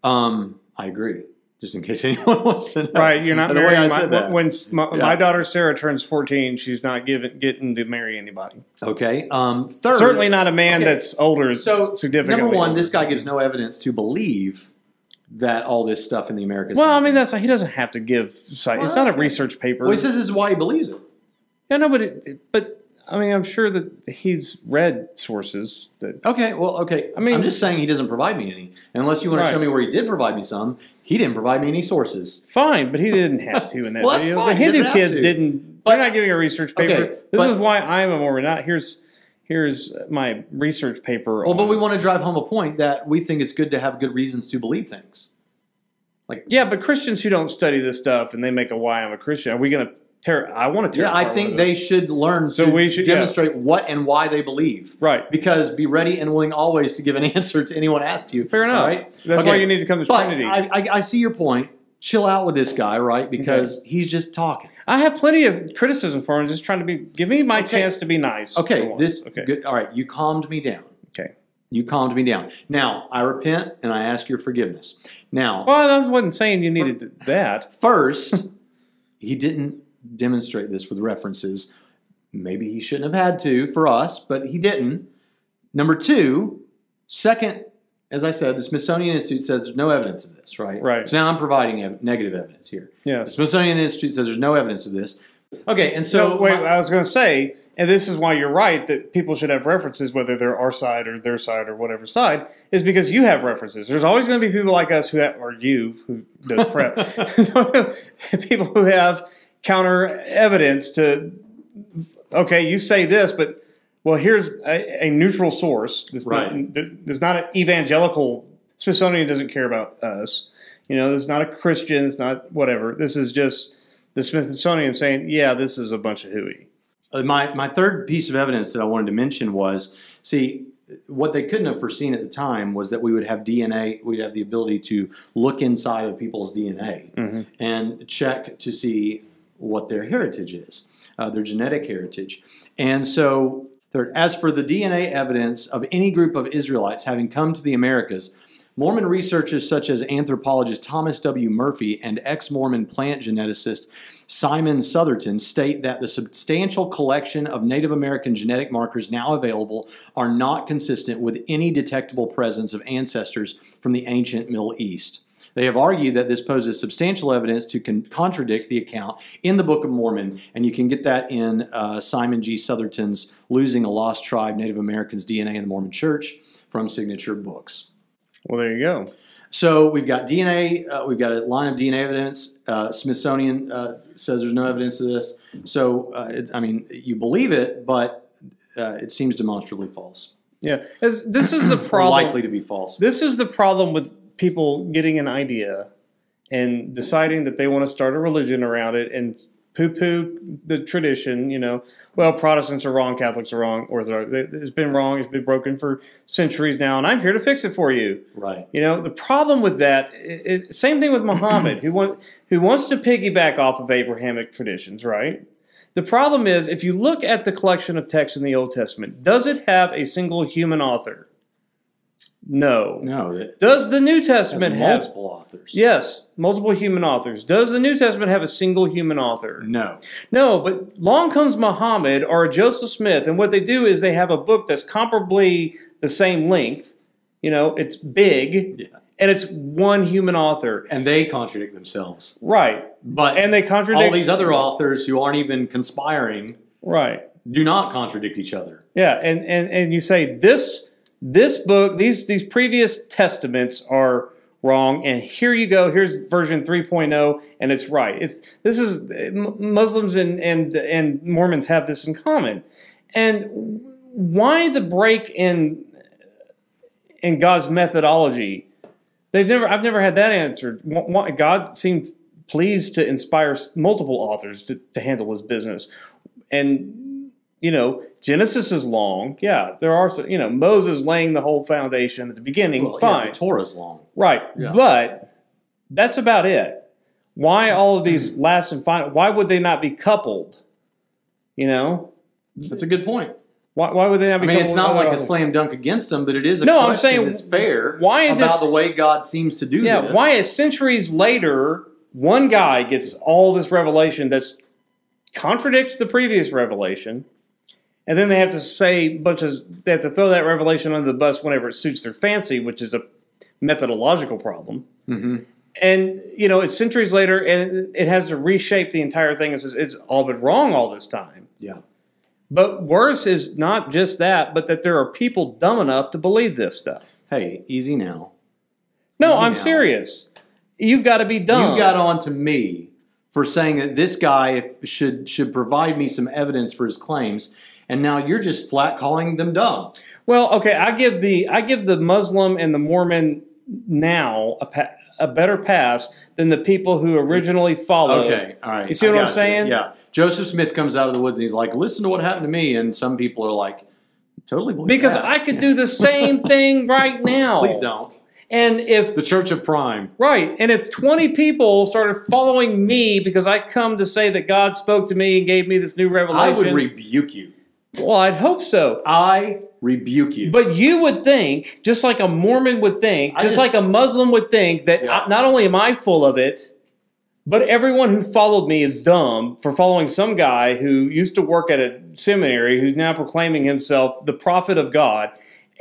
Speaker 1: Um, I agree. Just in case anyone wants to know.
Speaker 2: Right, you're not
Speaker 1: the way
Speaker 2: marrying
Speaker 1: I
Speaker 2: my,
Speaker 1: said that.
Speaker 2: when my,
Speaker 1: Yeah.
Speaker 2: my daughter Sarah turns 14. She's not given getting to marry anybody.
Speaker 1: Okay. Um, third,
Speaker 2: Certainly not a man
Speaker 1: Okay.
Speaker 2: that's older.
Speaker 1: So
Speaker 2: significantly.
Speaker 1: number one,
Speaker 2: older.
Speaker 1: this guy gives no evidence to believe that all this stuff in the Americas.
Speaker 2: Well, I mean, that's he doesn't have to give. It's not a research paper.
Speaker 1: well, he says this is why he believes it.
Speaker 2: yeah, no, but it, but I mean, I'm sure that he's read sources that.
Speaker 1: Okay. Well, okay.
Speaker 2: I mean-
Speaker 1: I'm just saying he doesn't provide me any. Unless you want to show me where he did provide me some, he didn't provide me any sources.
Speaker 2: Fine, but he didn't have to in that
Speaker 1: Well, that's
Speaker 2: video.
Speaker 1: fine.
Speaker 2: The Hindu kids didn't.
Speaker 1: But-
Speaker 2: they're not giving a research paper.
Speaker 1: Okay,
Speaker 2: this
Speaker 1: but-
Speaker 2: is why I'm a Mormon. Not here's here's my research paper.
Speaker 1: Well, but we want to drive home a point that we think it's good to have good reasons to believe things.
Speaker 2: Like, yeah, but Christians who don't study this stuff and they make a why I'm a Christian, are we going to I want to tear.
Speaker 1: Yeah, I think they should learn
Speaker 2: So
Speaker 1: to
Speaker 2: we should- yeah.
Speaker 1: demonstrate what and why they believe.
Speaker 2: right.
Speaker 1: Because be ready and willing always to give an answer to anyone asked you.
Speaker 2: Fair enough.
Speaker 1: Right?
Speaker 2: That's
Speaker 1: Okay.
Speaker 2: why you need to come to
Speaker 1: But
Speaker 2: Trinity.
Speaker 1: I, I, I see your point. Chill out with this guy, right? Because he's just talking.
Speaker 2: I have plenty of criticism for him. Just trying to be, give me my
Speaker 1: Okay.
Speaker 2: chance to be nice.
Speaker 1: Okay, this.
Speaker 2: Okay.
Speaker 1: Good, all right, you calmed me down.
Speaker 2: Okay.
Speaker 1: You calmed me down. Now I repent and I ask your forgiveness. Now,
Speaker 2: Well, I wasn't saying you needed that.
Speaker 1: first, he didn't demonstrate this with references. maybe he shouldn't have had to for us, but he didn't. Number two, second, as I said, the Smithsonian Institute says there's no evidence of this, right?
Speaker 2: Right.
Speaker 1: So now I'm providing ev- negative evidence here. Yeah.
Speaker 2: The
Speaker 1: Smithsonian Institute says there's no evidence of this. Okay, and so
Speaker 2: So wait,
Speaker 1: my-
Speaker 2: I was going to say, and this is why you're right that people should have references, whether they're our side or their side or whatever side, is because you have references. There's always going to be people like us who, have, or you who does prep, people who have counter evidence to. Okay, you say this, but well, here's a, a neutral source. This
Speaker 1: Right.
Speaker 2: not, there- there's not an evangelical. Smithsonian doesn't care about us. You know, this is not a Christian. It's not whatever. This is just the Smithsonian saying, "Yeah, this is a bunch of hooey."
Speaker 1: Uh, my my third piece of evidence that I wanted to mention was see what they couldn't have foreseen at the time was that we would have DNA, we'd have the ability to look inside of people's DNA and check to see what their heritage is, uh, their genetic heritage. And so, third, as for the DNA evidence of any group of Israelites having come to the Americas, Mormon researchers such as anthropologist Thomas W. Murphy and ex Mormon plant geneticist Simon Southerton state that the substantial collection of Native American genetic markers now available are not consistent with any detectable presence of ancestors from the ancient Middle East. They have argued that this poses substantial evidence to con- contradict the account in the Book of Mormon, and you can get that in uh, Simon G. Southerton's Losing a Lost Tribe Native Americans DNA in the Mormon Church from Signature Books.
Speaker 2: Well, there you go.
Speaker 1: So we've got DNA, uh, we've got a line of DNA evidence. Uh, Smithsonian uh, says there's no evidence of this. So, uh, it, I mean, you believe it, but uh, it seems demonstrably false.
Speaker 2: Yeah, this is the problem.
Speaker 1: likely to be false.
Speaker 2: This is the problem with people getting an idea and deciding that they want to start a religion around it and poo-poo the tradition. You know, well, Protestants are wrong, Catholics are wrong, Orthodox. It's been wrong. It's been broken for centuries now, and I'm here to fix it for you.
Speaker 1: Right.
Speaker 2: You know, the problem with that, it, it, same thing with Muhammad, who want, who wants to piggyback off of Abrahamic traditions, right? The problem is, if you look at the collection of texts in the Old Testament, does it have a single human author? No.
Speaker 1: No, it
Speaker 2: Does the New Testament have?
Speaker 1: multiple authors.
Speaker 2: Yes, multiple human authors. Does the New Testament have a single human author?
Speaker 1: No.
Speaker 2: No, but long comes Muhammad or Joseph Smith, and what they do is they have a book that's comparably the same length. You know, it's big,
Speaker 1: Yeah.
Speaker 2: and it's one human author.
Speaker 1: And they contradict themselves.
Speaker 2: Right.
Speaker 1: But
Speaker 2: And they contradict
Speaker 1: all these other authors who aren't even conspiring
Speaker 2: Right.
Speaker 1: do not contradict each other.
Speaker 2: Yeah, and, and, and you say this this book, these these previous testaments are wrong, and here you go. Here's version 3.0, and it's right. It's this is Muslims and and and Mormons have this in common, and why the break in in God's methodology? They've never I've never had that answered. God seemed pleased to inspire multiple authors to, to handle his business, and you know, Genesis is long. Yeah, there are some, you know, Moses laying the whole foundation at the beginning.
Speaker 1: Well, yeah,
Speaker 2: fine.
Speaker 1: the Torah's long.
Speaker 2: right.
Speaker 1: Yeah.
Speaker 2: But that's about it. Why all of these last and final? Why would they not be coupled? You know,
Speaker 1: That's a good point.
Speaker 2: why, why would they not be?
Speaker 1: I
Speaker 2: mean,
Speaker 1: it's not like a slam dunk against them, but it is a
Speaker 2: No, I'm saying,
Speaker 1: that's fair
Speaker 2: why
Speaker 1: about
Speaker 2: this-
Speaker 1: the way God seems to do
Speaker 2: Yeah,
Speaker 1: this.
Speaker 2: why is centuries later one guy gets all this revelation that's contradicts the previous revelation, and then they have to say a bunch of they have to throw that revelation under the bus whenever it suits their fancy, which is a methodological problem.
Speaker 1: Mhm.
Speaker 2: And you know, it's centuries later, and it has to reshape the entire thing. It's, it's all been wrong all this time.
Speaker 1: Yeah.
Speaker 2: But worse is not just that, but that there are people dumb enough to believe this stuff.
Speaker 1: Hey, easy now.
Speaker 2: No,
Speaker 1: Easy
Speaker 2: I'm
Speaker 1: now.
Speaker 2: serious. You've got to be dumb.
Speaker 1: You got on to me for saying that this guy should should provide me some evidence for his claims, and now you're just flat calling them dumb.
Speaker 2: Well, okay, I give the I give the Muslim and the Mormon now a, pa- a better pass than the people who originally followed.
Speaker 1: Okay, all right.
Speaker 2: You see what I'm saying?
Speaker 1: Yeah. Joseph Smith comes out of the woods and he's like, "Listen to what happened to me," and some people are like, "Totally believe
Speaker 2: Because
Speaker 1: that."
Speaker 2: I could do the same thing right now.
Speaker 1: Please don't.
Speaker 2: And if
Speaker 1: The Church of Prime.
Speaker 2: right, and if 20 people started following me because I come to say that God spoke to me and gave me this new revelation, I
Speaker 1: would rebuke you.
Speaker 2: Well, I'd hope so.
Speaker 1: I rebuke you.
Speaker 2: But you would think, just like a Mormon would think, just,
Speaker 1: just-
Speaker 2: like a Muslim would think, that
Speaker 1: Yeah.
Speaker 2: I- not only am I full of it, But everyone who followed me is dumb for following some guy who used to work at a seminary who's now proclaiming himself the prophet of God.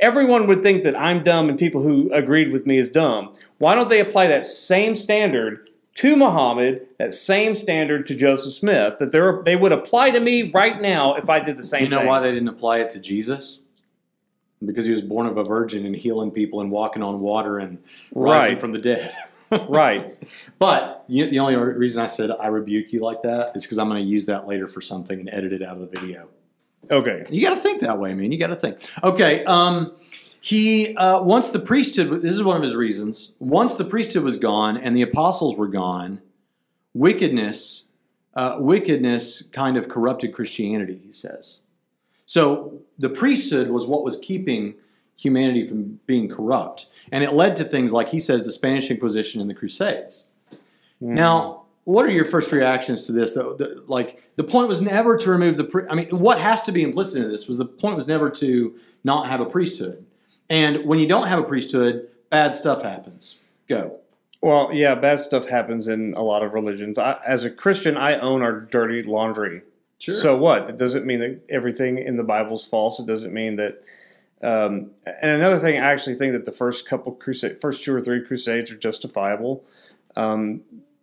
Speaker 2: Everyone would think that I'm dumb and people who agreed with me is dumb. Why don't they apply that same standard to Muhammad, that same standard to Joseph Smith, that they would apply to me right now if I did the same
Speaker 1: You know
Speaker 2: thing?
Speaker 1: why they didn't apply it to Jesus? Because he was born of a virgin and healing people and walking on water and rising
Speaker 2: Right.
Speaker 1: from the dead.
Speaker 2: right.
Speaker 1: But you, the only reason I said I rebuke you like that is because I'm going to use that later for something and edit it out of the video.
Speaker 2: Okay.
Speaker 1: You got to think that way, man. You got to think. Okay. Um, he uh, once the priesthood. This is one of his reasons. Once the priesthood was gone and the apostles were gone, wickedness, uh, wickedness kind of corrupted Christianity. He says. So the priesthood was what was keeping humanity from being corrupt, and it led to things like he says the Spanish Inquisition and the Crusades. Now, what are your first reactions to this? Though, the, like the point was never to remove the. Pri- I mean, what has to be implicit in this was the point was never to not have a priesthood, and when you don't have a priesthood, bad stuff happens. Go.
Speaker 2: Well, yeah, bad stuff happens in a lot of religions. I, as a Christian, I own our dirty laundry.
Speaker 1: Sure.
Speaker 2: So what? It doesn't mean that everything in the Bible is false. It doesn't mean that. Um, and another thing, I actually think that the first couple crusade, first two or three crusades are justifiable. Um,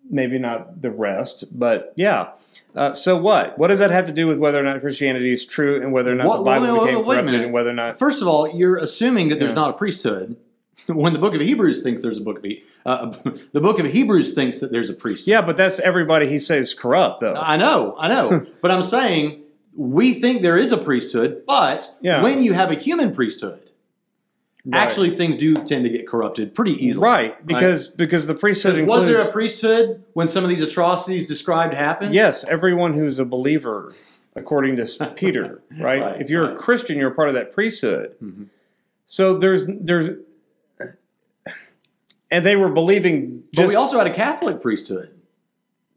Speaker 2: maybe not the rest, but yeah. Uh, so what? What does that have to do with whether or not Christianity is true and whether or not
Speaker 1: What-
Speaker 2: the Bible
Speaker 1: wait, wait,
Speaker 2: became
Speaker 1: wait, wait a
Speaker 2: corrupted
Speaker 1: minute.
Speaker 2: and whether or not?
Speaker 1: First of all, you're assuming that there's
Speaker 2: Yeah.
Speaker 1: not a priesthood. When the book of Hebrews thinks there's a book of He- uh, the book of Hebrews thinks that there's a priesthood.
Speaker 2: Yeah, but that's everybody he says corrupt though.
Speaker 1: I know, I know. but I'm saying we think there is a priesthood, but
Speaker 2: Yeah.
Speaker 1: when you have a human priesthood,
Speaker 2: Right.
Speaker 1: actually things do tend to get corrupted pretty easily.
Speaker 2: Right, because because the priesthood
Speaker 1: Because was there a priesthood when some of these atrocities described happened?
Speaker 2: yes, everyone who's a believer, according to Peter, right?
Speaker 1: Right,
Speaker 2: if you're
Speaker 1: right.
Speaker 2: a Christian, you're a part of that priesthood.
Speaker 1: Mhm.
Speaker 2: So there's there's, and they were believing.
Speaker 1: But we also had a Catholic priesthood.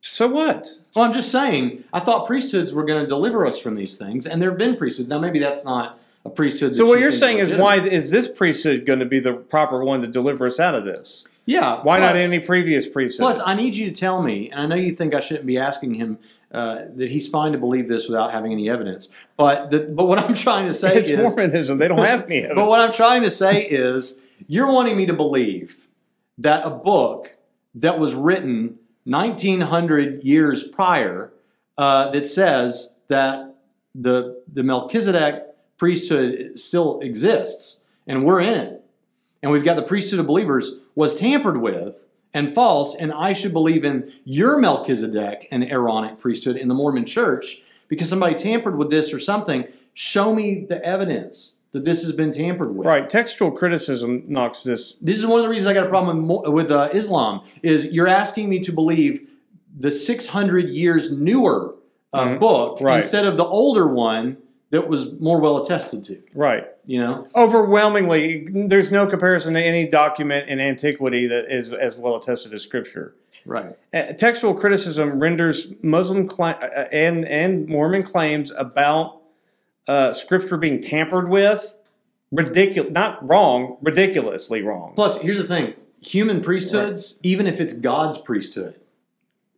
Speaker 2: so what?
Speaker 1: Well, I'm just saying, I thought priesthoods were going to deliver us from these things, and there have been priesthoods. Now, maybe that's not a priesthood.
Speaker 2: So what
Speaker 1: you
Speaker 2: you're saying is why is this priesthood going to be the proper one to deliver us out of this?
Speaker 1: Yeah.
Speaker 2: Why not any previous priesthood?
Speaker 1: Plus, I need you to tell me, and I know you think I shouldn't be asking him uh, that he's fine to believe this without having any evidence. But the, but what I'm trying to say
Speaker 2: it's
Speaker 1: is,
Speaker 2: Mormonism. They don't have any.
Speaker 1: but what I'm trying to say is, you're wanting me to believe that a book that was written 1900 years prior uh, that says that the the Melchizedek priesthood still exists and we're in it, and we've got the priesthood of believers was tampered with and false, and I should believe in your Melchizedek and Aaronic priesthood in the Mormon Church because somebody tampered with this or something. Show me the evidence that this has been tampered with.
Speaker 2: right. Textual criticism knocks this.
Speaker 1: This is one of the reasons I got a problem with, with uh, Islam is you're asking me to believe the 600 years newer uh,
Speaker 2: Mhm.
Speaker 1: book
Speaker 2: Right.
Speaker 1: instead of the older one that was more well attested to.
Speaker 2: Right.
Speaker 1: You know,
Speaker 2: Overwhelmingly, there's no comparison to any document in antiquity that is as well attested as Scripture.
Speaker 1: right?
Speaker 2: Uh, textual criticism renders Muslim cla- uh, and and Mormon claims about uh, Scripture being tampered with ridiculous, not wrong, ridiculously wrong.
Speaker 1: Plus, here's the thing: human priesthoods, even if it's God's priesthood,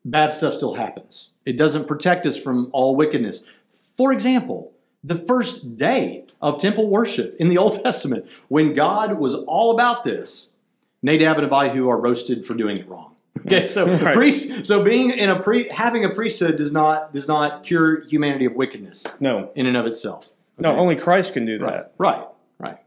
Speaker 1: bad stuff still happens. It doesn't protect us from all wickedness. For example, the first day of temple worship in the Old Testament, when God was all about this, Nadab and Abihu are roasted for doing it wrong. Okay, so
Speaker 2: Right.
Speaker 1: priest, so being in a pre, having a priesthood does not does not cure humanity of wickedness
Speaker 2: No,
Speaker 1: in and of itself.
Speaker 2: no, only Christ can do that.
Speaker 1: Right, right, right.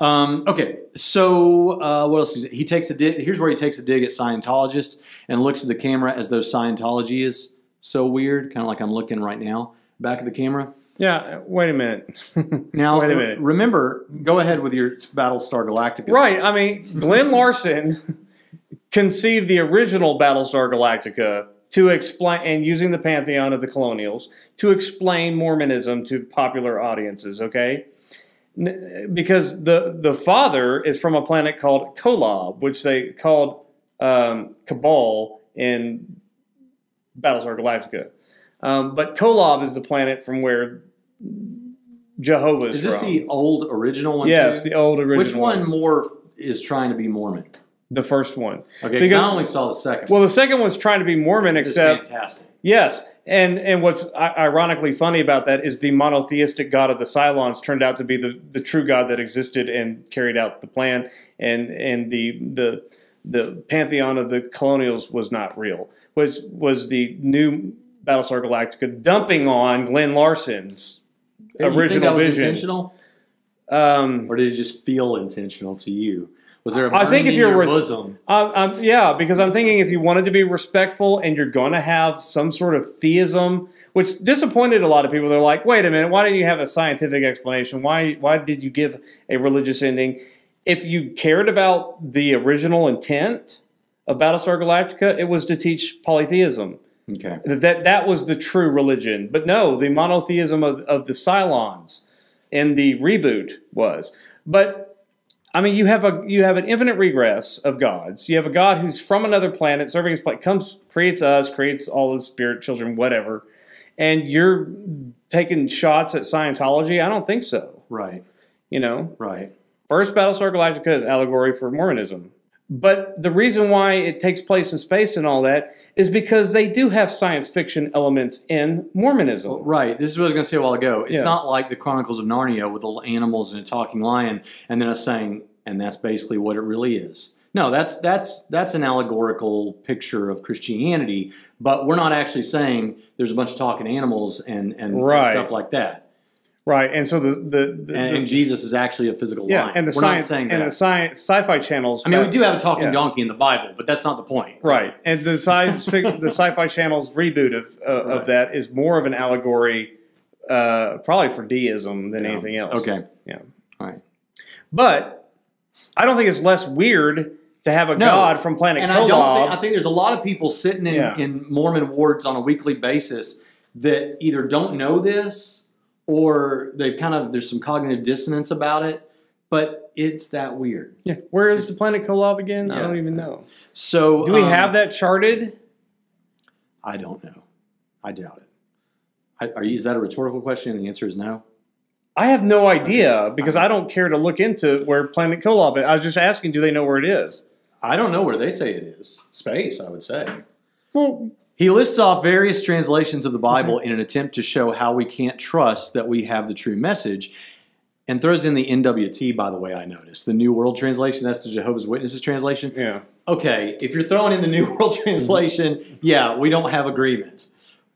Speaker 1: Um, okay, so uh, what else is it? He takes a dig. Here's where he takes a dig at Scientologists and looks at the camera as though Scientology is so weird, kind of like I'm looking right now, back of the camera.
Speaker 2: Yeah, wait a minute.
Speaker 1: Now,
Speaker 2: wait a minute.
Speaker 1: remember, go ahead with your Battlestar Galactica.
Speaker 2: Right. I mean, Glen Larson conceived the original Battlestar Galactica to explain, and using the pantheon of the colonials to explain Mormonism to popular audiences. Okay, N- because the the father is from a planet called Kolob, which they called um, Kobol in Battlestar Galactica. Um, but Kolob is the planet from where Jehovah is
Speaker 1: Is this
Speaker 2: from.
Speaker 1: the old original one?
Speaker 2: yes,
Speaker 1: too?
Speaker 2: the old original.
Speaker 1: Which one more is trying to be Mormon?
Speaker 2: the first one.
Speaker 1: Okay, 'cause
Speaker 2: Because-
Speaker 1: I only saw the second.
Speaker 2: Well, the second one's trying to be Mormon, except
Speaker 1: fantastic.
Speaker 2: yes, and and what's ironically funny about that is the monotheistic god of the Cylons turned out to be the, the true god that existed and carried out the plan, and and the the the pantheon of the colonials was not real, which was the new Battlestar Galactica dumping on Glen Larson's
Speaker 1: Hey, you think
Speaker 2: original
Speaker 1: that was
Speaker 2: vision.
Speaker 1: intentional,
Speaker 2: Um,
Speaker 1: or did it just feel intentional to you? Was there a
Speaker 2: I
Speaker 1: burning
Speaker 2: think if
Speaker 1: in
Speaker 2: you're
Speaker 1: your
Speaker 2: res-
Speaker 1: bosom?
Speaker 2: Um, um, yeah, because I'm thinking if you wanted to be respectful and you're going to have some sort of theism, which disappointed a lot of people. They're like, wait a minute, why didn't you have a scientific explanation? Why why did you give a religious ending? If you cared about the original intent of Battlestar Galactica, it was to teach polytheism.
Speaker 1: Okay.
Speaker 2: That that was the true religion. But no, the monotheism of, of the Cylons in the reboot was. But I mean, you have a you have an infinite regress of gods. You have a God who's from another planet, serving his planet, comes, creates us, creates all the spirit children, whatever, and you're taking shots at Scientology. I don't think so.
Speaker 1: Right.
Speaker 2: You know,
Speaker 1: Right.
Speaker 2: first Battlestar Galactica is allegory for Mormonism. But the reason why it takes place in space and all that is because they do have science fiction elements in Mormonism.
Speaker 1: Well, right. This is what I was going to say a while ago. It's
Speaker 2: Yeah.
Speaker 1: not like the Chronicles of Narnia with the animals and a talking lion, and then us saying, and that's basically what it really is. No, that's that's that's an allegorical picture of Christianity, but we're not actually saying there's a bunch of talking animals and and, and stuff like that.
Speaker 2: Right. And so the the, the,
Speaker 1: And, and Jesus is actually a physical
Speaker 2: yeah,
Speaker 1: lion.
Speaker 2: and the
Speaker 1: we're
Speaker 2: science
Speaker 1: not saying
Speaker 2: and the science sci-fi channels.
Speaker 1: I mean, we do have a talking
Speaker 2: Yeah.
Speaker 1: donkey in the Bible, but that's not the point.
Speaker 2: Right, and the science the sci-fi channel's reboot of uh,
Speaker 1: Right.
Speaker 2: of that is more of an allegory, uh, probably for deism than
Speaker 1: Yeah.
Speaker 2: anything else.
Speaker 1: Okay.
Speaker 2: Yeah.
Speaker 1: All right.
Speaker 2: But I don't think it's less weird to have a
Speaker 1: No.
Speaker 2: god from planet
Speaker 1: and I don't think I think there's a lot of people sitting in, in Mormon wards on a weekly basis that either don't know this or they've kind of there's some cognitive dissonance about it, but it's that weird.
Speaker 2: yeah. Where is
Speaker 1: It's-
Speaker 2: the planet Kolob again? I don't even know.
Speaker 1: So
Speaker 2: Do we
Speaker 1: um,
Speaker 2: have that charted?
Speaker 1: I don't know. I doubt it. I, are you, is that a rhetorical question? And the answer is no.
Speaker 2: I have no idea because I don't care to look into where planet Kolob is. I was just asking, do they know where it is?
Speaker 1: I don't know where they say it is. Space, I would say.
Speaker 2: Well,
Speaker 1: He lists off various translations of the Bible in an attempt to show how we can't trust that we have the true message, and throws in the NWT, by the way, I noticed. The New World Translation, that's the Jehovah's Witnesses translation.
Speaker 2: yeah.
Speaker 1: Okay, if you're throwing in the New World Translation, yeah, we don't have agreement.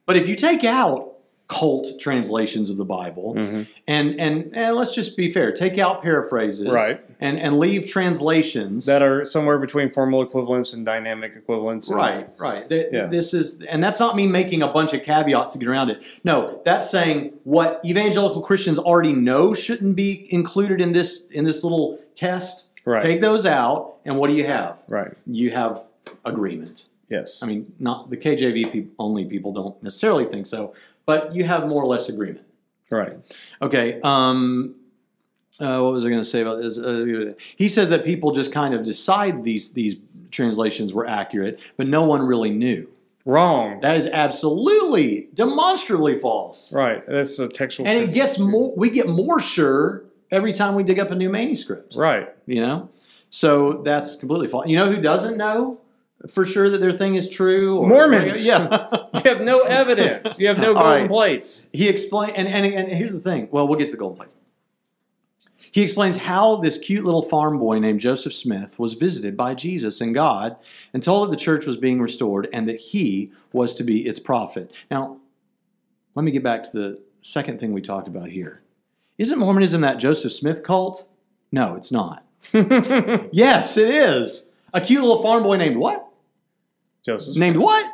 Speaker 1: But if you take out cult translations of the Bible,
Speaker 2: Mm-hmm.
Speaker 1: and, and and let's just be fair, take out paraphrases,
Speaker 2: Right.
Speaker 1: And, and leave translations
Speaker 2: That are somewhere between formal equivalence and dynamic equivalents. and-
Speaker 1: Right, right.
Speaker 2: Yeah.
Speaker 1: This is, and that's not me making a bunch of caveats to get around it. No, that's saying what evangelical Christians already know shouldn't be included in this in this little test.
Speaker 2: Right.
Speaker 1: Take those out, and what do you have?
Speaker 2: Right.
Speaker 1: You have agreement.
Speaker 2: Yes.
Speaker 1: I mean, not the KJV only people don't necessarily think so, but you have more or less agreement.
Speaker 2: right.
Speaker 1: Okay. Um, uh, what was I going to say about this? Uh, he says that people just kind of decide these these translations were accurate, but no one really knew.
Speaker 2: Wrong.
Speaker 1: That is absolutely demonstrably false.
Speaker 2: right. That's a textual.
Speaker 1: And it gets more. We get more sure every time we dig up a new manuscript.
Speaker 2: Right.
Speaker 1: You know, so that's completely false. You know who doesn't know for sure that their thing is true? Or-
Speaker 2: Mormons.
Speaker 1: Yeah.
Speaker 2: You have no evidence. You have no golden
Speaker 1: right.
Speaker 2: plates.
Speaker 1: he explained, and, and and here's the thing. Well, we'll get to the golden plate. He explains how this cute little farm boy named Joseph Smith was visited by Jesus and God and told that the church was being restored and that he was to be its prophet. Now, let me get back to the second thing we talked about here. Isn't Mormonism that Joseph Smith cult? No, it's not. yes, it is. A cute little farm boy named what?
Speaker 2: Joseph.
Speaker 1: Named what?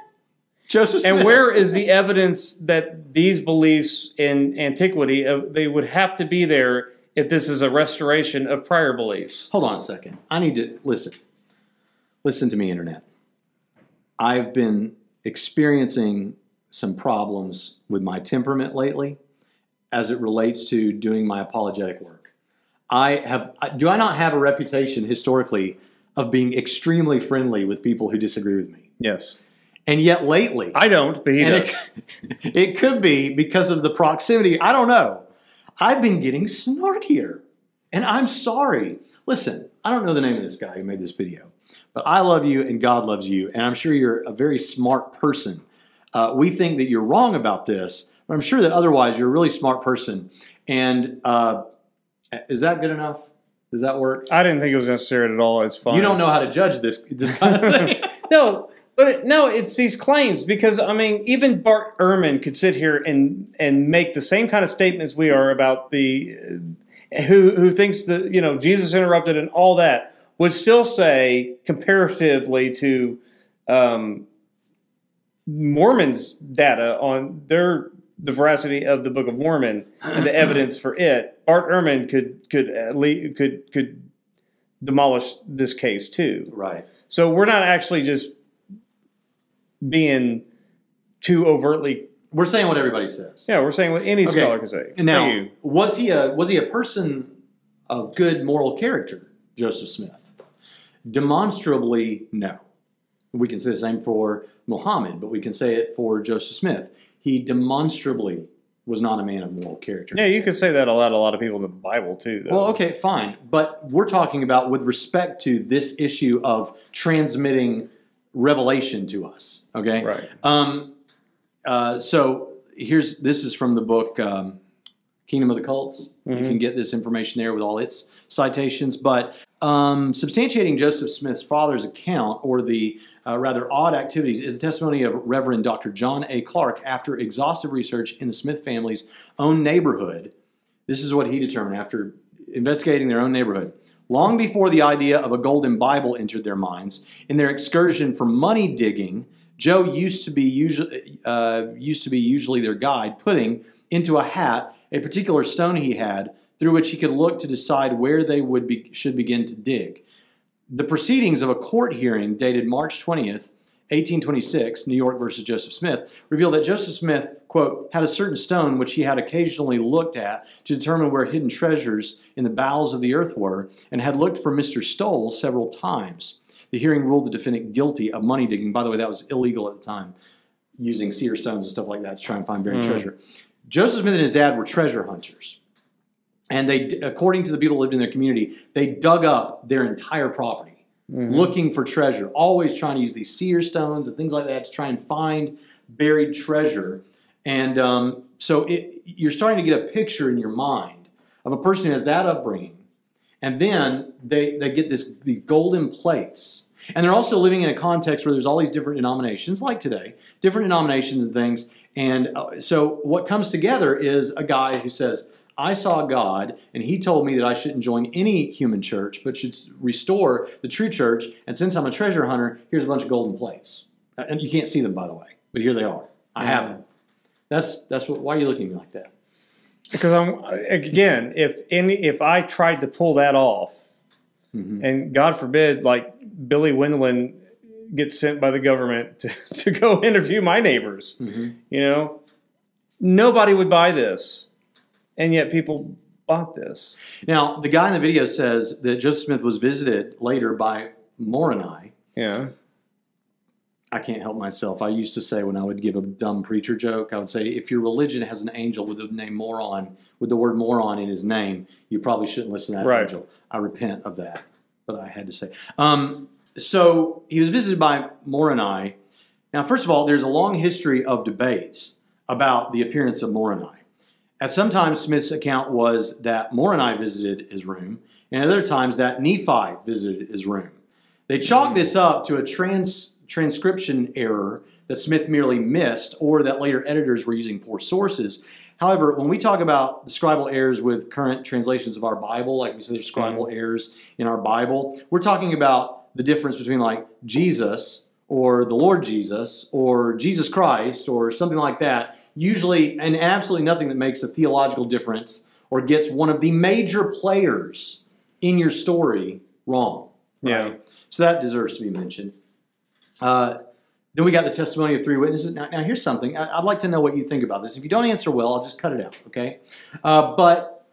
Speaker 1: Joseph Smith.
Speaker 2: And where is the evidence that these beliefs in antiquity uh, they would have to be there if this is a restoration of prior beliefs?
Speaker 1: Hold on a second. I need to listen. Listen to me, Internet. I've been experiencing some problems with my temperament lately as it relates to doing my apologetic work. I have, do I not have a reputation historically of being extremely friendly with people who disagree with me?
Speaker 2: Yes.
Speaker 1: And yet lately,
Speaker 2: I don't, but he
Speaker 1: and
Speaker 2: does.
Speaker 1: it, it could be because of the proximity. I don't know. I've been getting snarkier, and I'm sorry. Listen, I don't know the name of this guy who made this video, But I love you and God loves you, and I'm sure you're a very smart person. Uh, we think that you're wrong about this, but I'm sure that otherwise you're a really smart person. And uh, is that good enough? Does that work?
Speaker 2: I didn't think it was necessary at all. It's fine.
Speaker 1: You don't know how to judge this this kind of thing.
Speaker 2: no, but it, no, it's these claims because I mean, even Bart Ehrman could sit here and and make the same kind of statements we are about the uh, who who thinks that you know Jesus interrupted and all that would still say comparatively to um, Mormons' data on their the veracity of the Book of Mormon and the evidence for it. Bart Ehrman could could at least, could could demolish this case too.
Speaker 1: right.
Speaker 2: So we're not actually just being too overtly.
Speaker 1: We're saying what everybody says.
Speaker 2: Yeah, we're saying what any
Speaker 1: Okay.
Speaker 2: scholar can say.
Speaker 1: And now, was he a was he a person of good moral character, Joseph Smith? Demonstrably, no. We can say the same for Muhammad, but we can say it for Joseph Smith. He demonstrably was not a man of moral character.
Speaker 2: Yeah, you can say that about a lot of people in the Bible too. Though.
Speaker 1: Well, okay, fine. But we're talking about with respect to this issue of transmitting revelation to us. Okay?
Speaker 2: Right.
Speaker 1: Um, uh, so here's this is from the book um, Kingdom of the Cults. You
Speaker 2: Mhm.
Speaker 1: can get this information there with all its citations. But um, substantiating Joseph Smith's father's account, or the uh, rather odd activities, is the testimony of Reverend Dr. John A. Clark after exhaustive research in the Smith family's own neighborhood. This is what he determined after investigating their own neighborhood. Long before the idea of a golden Bible entered their minds, in their excursion for money digging, Joe used to be usually uh, used to be usually their guide, putting into a hat a particular stone he had through which he could look to decide where they would be, should begin to dig. The proceedings of a court hearing dated March 20th, 1826, New York versus Joseph Smith, revealed that Joseph Smith, quote, had a certain stone which he had occasionally looked at to determine where hidden treasures in the bowels of the earth were, and had looked for Mr. Stoll several times. The hearing ruled the defendant guilty of money digging. By the way, that was illegal at the time, using seer stones and stuff like that to try and find buried mm. treasure. Joseph Smith and his dad were treasure hunters. And they, according to the people who lived in their community, they dug up their entire property looking for treasure, always trying to use these seer stones and things like that to try and find buried treasure. And um, so it, you're starting to get a picture in your mind of a person who has that upbringing. And then they, they get this the golden plates. And they're also living in a context where there's all these different denominations, like today, different denominations and things. And uh, so what comes together is a guy who says, I saw God, and He told me that I shouldn't join any human church, but should restore the true church. And since I'm a treasure hunter, here's a bunch of golden plates. Uh, And you can't see them, by the way, but here they are. I have them. That's that's what. Why are you looking at me like that?
Speaker 2: because I'm again, if any, if I tried to pull that off,
Speaker 1: Mm-hmm.
Speaker 2: and God forbid, like Billy Windland gets sent by the government to, to go interview my neighbors,
Speaker 1: Mm-hmm.
Speaker 2: you know, nobody would buy this, and yet people bought this.
Speaker 1: Now, the guy in the video says that Joseph Smith was visited later by Moroni.
Speaker 2: Yeah.
Speaker 1: I can't help myself. I used to say when I would give a dumb preacher joke, I would say, if your religion has an angel with the name moron, with the word moron in his name, you probably shouldn't listen to that
Speaker 2: Right.
Speaker 1: angel. I repent of that, but I had to say. Um, so he was visited by Moroni. Now, first of all, there's a long history of debates about the appearance of Moroni. At some times, Smith's account was that Moroni visited his room, and at other times that Nephi visited his room. They chalked this up to a trans, transcription error that Smith merely missed, or that later editors were using poor sources. However, when we talk about the scribal errors with current translations of our Bible, like we say there's scribal mm-hmm. errors in our Bible, we're talking about the difference between like Jesus or the Lord Jesus or Jesus Christ or something like that. Usually, and absolutely nothing that makes a theological difference or gets one of the major players in your story wrong.
Speaker 2: Yeah.
Speaker 1: So that deserves to be mentioned. Uh, then we got the testimony of three witnesses. Now, now here's something. I, would like to know what you think about this. If you don't answer well, I'll just cut it out, okay? Uh, but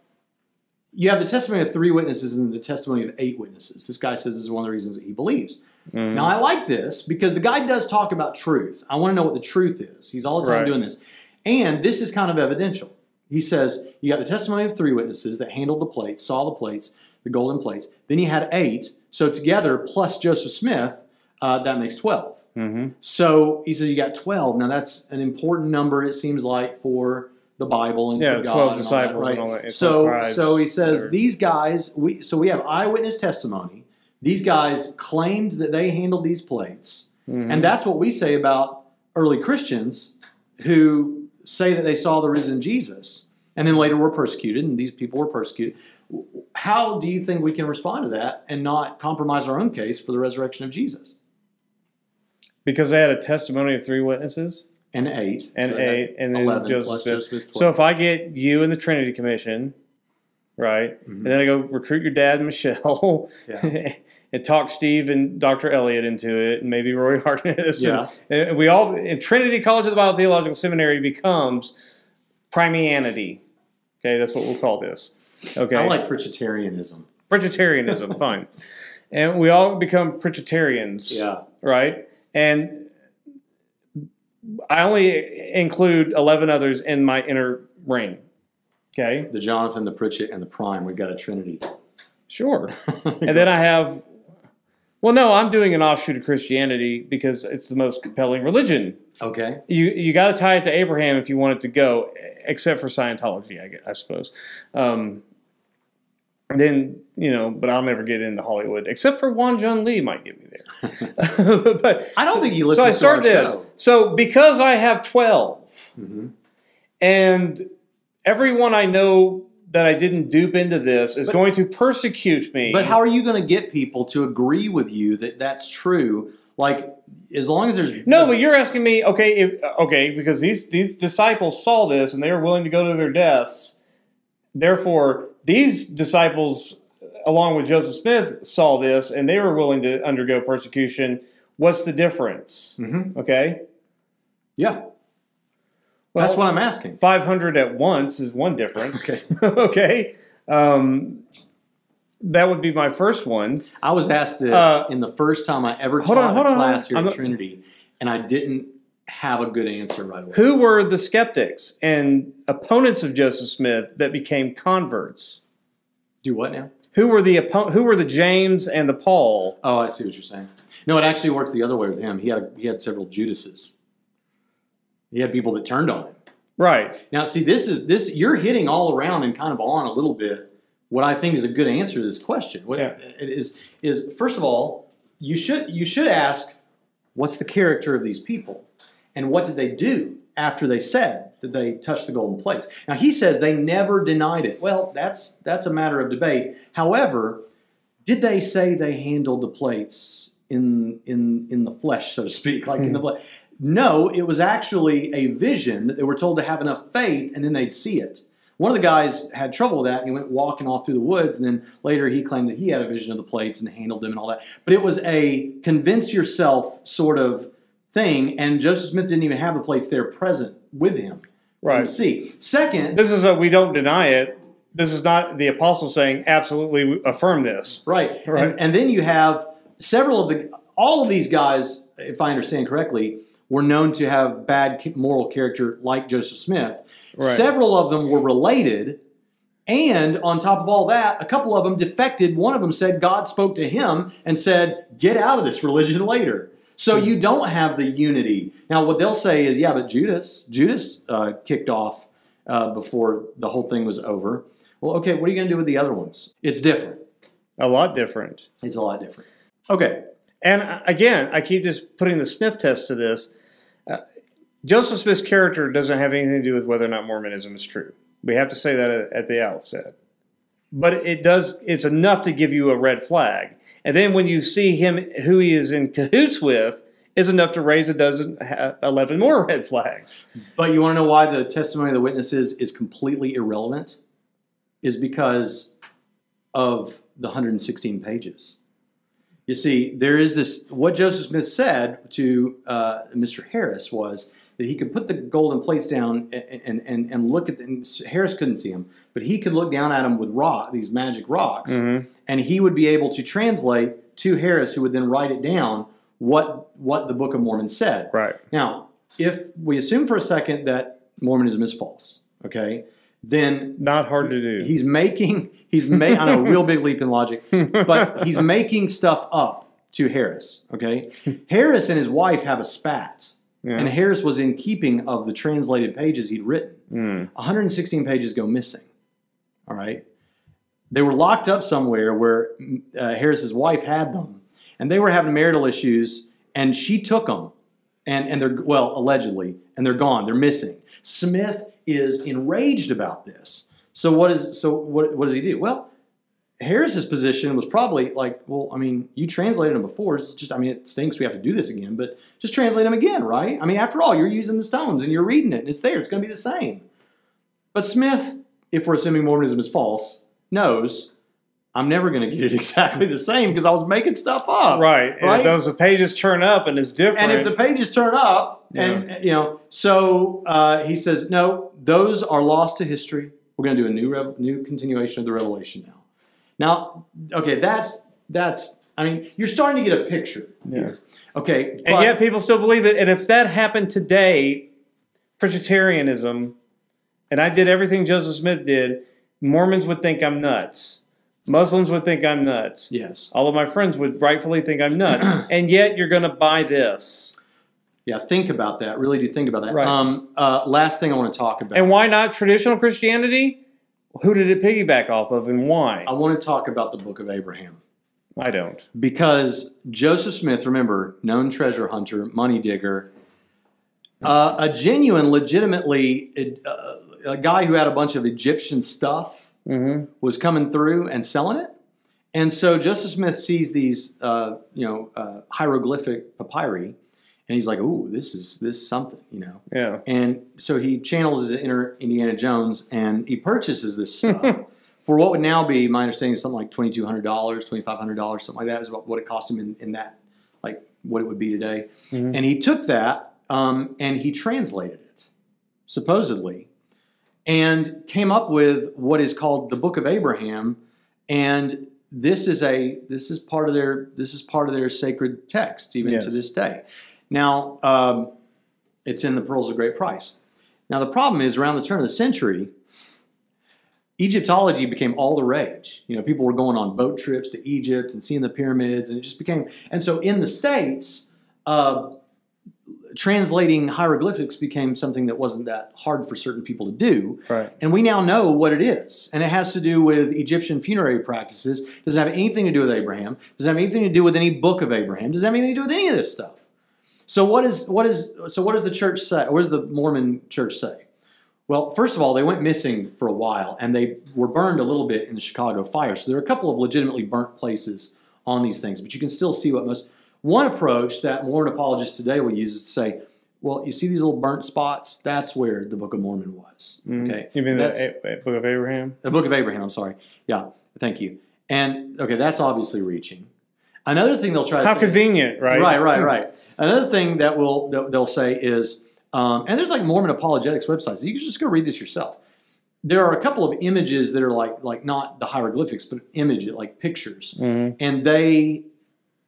Speaker 1: you have the testimony of three witnesses and the testimony of eight witnesses. This guy says this is one of the reasons that he believes.
Speaker 2: Mm-hmm.
Speaker 1: Now, I like this because the guy does talk about truth. I want to know what the truth is. He's all the time
Speaker 2: Right.
Speaker 1: doing this. And this is kind of evidential. He says, You got the testimony of three witnesses that handled the plates, saw the plates, the golden plates. Then you had eight. So together, plus Joseph Smith, uh, that makes 12.
Speaker 2: hmm
Speaker 1: So he says you got 12. Now that's an important number, it seems like, for the Bible and
Speaker 2: Yeah,
Speaker 1: for
Speaker 2: 12
Speaker 1: God. and all that,
Speaker 2: disciples
Speaker 1: right?
Speaker 2: that,
Speaker 1: So,
Speaker 2: tribes,
Speaker 1: so he says
Speaker 2: whatever.
Speaker 1: these guys, we, so we have eyewitness testimony. These guys claimed that they handled these plates.
Speaker 2: Mm-hmm.
Speaker 1: And that's what we say about early Christians who say that they saw the risen Jesus and then later were persecuted, and these people were persecuted. How do you think we can respond to that and not compromise our own case for the resurrection of Jesus?
Speaker 2: Because they had a testimony of three witnesses
Speaker 1: And eight.
Speaker 2: and
Speaker 1: so
Speaker 2: eight, and then
Speaker 1: 11
Speaker 2: Joseph.
Speaker 1: Joseph 12.
Speaker 2: So if I get you in the Trinity Commission, right,
Speaker 1: Mhm.
Speaker 2: and then I go recruit your dad, Michelle,
Speaker 1: Yeah.
Speaker 2: and talk Steve and Dr. Elliott into it, and maybe Roy Hartness,
Speaker 1: Yeah.
Speaker 2: and, and we all, and Trinity College of the Bible Theological Seminary becomes Primianity. Okay, that's what we'll call this. Okay,
Speaker 1: I like Pritchetarianism.
Speaker 2: Presbyterianism, fine, and we all become Presbyterians
Speaker 1: Yeah.
Speaker 2: right? And I only include 11 others in my inner ring. Okay,
Speaker 1: The Jonathan, the Pritchett, and the Prime. We've got a trinity.
Speaker 2: sure. and then I have, well, no, I'm doing an offshoot of Christianity because it's the most compelling religion.
Speaker 1: Okay.
Speaker 2: You you got to tie it to Abraham if you want it to go, except for Scientology, I, guess, I suppose. Um, then you know, but I'll never get into Hollywood, except for Juan John Lee might get me there. but
Speaker 1: I don't think he
Speaker 2: so
Speaker 1: listens
Speaker 2: I start this.
Speaker 1: show.
Speaker 2: So because I have 12
Speaker 1: Mhm.
Speaker 2: and everyone I know that I didn't dupe into this is
Speaker 1: But-
Speaker 2: going to persecute me.
Speaker 1: But how are you going to get people to agree with you that that's true? Like, as long as there's
Speaker 2: no, but you're asking me, okay, if, okay, because these these disciples saw this and they were willing to go to their deaths. Therefore, these disciples, along with Joseph Smith, saw this and they were willing to undergo persecution. What's the difference?
Speaker 1: Mhm.
Speaker 2: Okay,
Speaker 1: yeah,
Speaker 2: well,
Speaker 1: that's what I'm asking.
Speaker 2: 500 at once is one difference.
Speaker 1: Okay.
Speaker 2: okay. Um, that would be my first one.
Speaker 1: I was asked this
Speaker 2: Uh,
Speaker 1: in the first time I ever taught
Speaker 2: on,
Speaker 1: a
Speaker 2: on,
Speaker 1: class here
Speaker 2: on.
Speaker 1: at
Speaker 2: I'm-
Speaker 1: Trinity, and I didn't have a good answer right away.
Speaker 2: Who were the skeptics and opponents of Joseph Smith that became converts?
Speaker 1: Do what now?
Speaker 2: Who were the oppo- Who were the James and the Paul?
Speaker 1: Oh, I see what you're saying. No, it actually worked the other way with him. He had he had several Judases. He had people that turned on him.
Speaker 2: Right.
Speaker 1: Now, see, this is this you're hitting all around and kind of on a little bit. What I think is a good answer to this question. What
Speaker 2: Yeah.
Speaker 1: it is is first of all, you should you should ask, what's the character of these people, and what did they do after they said that they touched the golden plates? Now he says they never denied it. Well, that's that's a matter of debate. However, did they say they handled the plates in in in the flesh, so to speak, like in the hmm. blood? No, it was actually a vision that they were told to have enough faith, and then they'd see it. One of the guys had trouble with that, and he went walking off through the woods, and then later he claimed that he had a vision of the plates and handled them and all that. But it was a convince yourself sort of thing, and Joseph Smith didn't even have the plates there present with him
Speaker 2: Right.
Speaker 1: to see. Second,
Speaker 2: This is a we don't deny it. This is not the apostle saying absolutely affirm this.
Speaker 1: Right.
Speaker 2: Right.
Speaker 1: And, and then you have several of the, all of these guys, if I understand correctly, were known to have bad moral character like Joseph Smith.
Speaker 2: Right.
Speaker 1: Several of them were related. And on top of all that, a couple of them defected. One of them said God spoke to him and said, Get out of this religion later. So you don't have the unity. Now, what they'll say is, Yeah, but Judas, Judas uh, kicked off uh, before the whole thing was over. Well, okay, what are you going to do with the other ones? It's different.
Speaker 2: A lot different.
Speaker 1: It's a lot different. Okay.
Speaker 2: And uh, again, I keep just putting the sniff test to this. Uh, Joseph Smith's character doesn't have anything to do with whether or not Mormonism is true. We have to say that at, the outset. But it does, it's enough to give you a red flag. And then when you see him, who he is in cahoots with, is enough to raise a dozen, 11 more red flags.
Speaker 1: But you want to know why the testimony of the witnesses is completely irrelevant? Is because of the 116 pages. You see, there is this, what Joseph Smith said to uh, Mr. Harris was that he could put the golden plates down and, and, and, look at them. Harris couldn't see them, but he could look down at them with rock, these magic rocks, and he would be able to translate to Harris, who would then write it down what, what the Book of Mormon said.
Speaker 2: Right.
Speaker 1: Now, if we assume for a second that Mormonism is false, okay, then
Speaker 2: Not hard to do.
Speaker 1: he's making he's ma- I know real big leap in logic, but he's making stuff up to Harris. Okay, Harris and his wife have a spat,
Speaker 2: Yeah.
Speaker 1: and Harris was in keeping of the translated pages he'd written.
Speaker 2: Mm.
Speaker 1: 116 pages go missing. All right, they were locked up somewhere where uh, Harris's wife had them, and they were having marital issues, and she took them, and and they're well allegedly, and they're gone. They're missing. Smith is enraged about this. So what is so what what does he do? Well, Harris's position was probably like, well, I mean, you translated them before. It's just, I mean, it stinks we have to do this again, but just translate them again, right? I mean, after all, you're using the stones and you're reading it, and it's there. It's going to be the same. But Smith, if we're assuming Mormonism is false, knows I'm never going to get it exactly the same because I was making stuff up.
Speaker 2: right.
Speaker 1: right?
Speaker 2: And if those pages turn up and it's different.
Speaker 1: And if the pages turn up, and you know, so uh, he says, no, those are lost to history. We're going to do a new rev- new continuation of the revelation now. Now, okay, that's that's. I mean, you're starting to get a picture.
Speaker 2: Yeah.
Speaker 1: Okay,
Speaker 2: and
Speaker 1: but-
Speaker 2: yet people still believe it. And if that happened today, Presbyterianism, and I did everything Joseph Smith did, Mormons would think I'm nuts. Muslims would think I'm nuts.
Speaker 1: yes,
Speaker 2: All of my friends would rightfully think I'm nuts. and yet you're going to buy this.
Speaker 1: Yeah. Think about that. Really, do think about that.
Speaker 2: Right.
Speaker 1: Um, uh, last thing I want to talk about.
Speaker 2: And why not traditional Christianity? Who did it piggyback off of and why?
Speaker 1: I want to talk about the Book of Abraham.
Speaker 2: I don't.
Speaker 1: because Joseph Smith, remember, known treasure hunter, money digger, uh, a genuine, legitimately, uh, a guy who had a bunch of Egyptian stuff
Speaker 2: hmm
Speaker 1: was coming through and selling it. And so Joseph Smith sees these, uh, you know, uh, hieroglyphic papyri, and he's like, "Ooh, this is this is something," you know.
Speaker 2: Yeah.
Speaker 1: And so he channels his inner Indiana Jones and he purchases this stuff for what would now be, my understanding, is something like twenty two hundred dollars, twenty five hundred dollars, something like that is about what it cost him in, in that, like what it would be today.
Speaker 2: Mhm.
Speaker 1: And he took that um, and he translated it, supposedly, and came up with what is called the Book of Abraham. And this is a this is part of their this is part of their sacred text even
Speaker 2: Yes.
Speaker 1: to this day. Now, um, it's in the Pearls of Great Price. Now, the problem is around the turn of the century, Egyptology became all the rage. You know, people were going on boat trips to Egypt and seeing the pyramids, and it just became. And so, in the states, uh, translating hieroglyphics became something that wasn't that hard for certain people to do.
Speaker 2: Right.
Speaker 1: And we now know what it is. And it has to do with Egyptian funerary practices. Doesn't have anything to do with Abraham. Doesn't have anything to do with any book of Abraham. Doesn't have anything to do with any of this stuff. So what is what is so what does the church say? What does the Mormon church say? Well, first of all, they went missing for a while and they were burned a little bit in the Chicago fire. So there are a couple of legitimately burnt places on these things, but you can still see what most one approach that Mormon apologists today will use is to say, well, you see these little burnt spots? That's where the Book of Mormon was. Mm-hmm. Okay.
Speaker 2: You mean
Speaker 1: That's-
Speaker 2: the Book of Abraham?
Speaker 1: the Book of Abraham, I'm sorry. Yeah, thank you. And okay, that's obviously reaching. Another thing they'll try to
Speaker 2: How convenient, right?
Speaker 1: Right, right, right. Another thing that will they'll say is, um, and there's like Mormon apologetics websites. You can just go read this yourself. There are a couple of images that are like like not the hieroglyphics, but image like pictures,
Speaker 2: Mhm.
Speaker 1: and they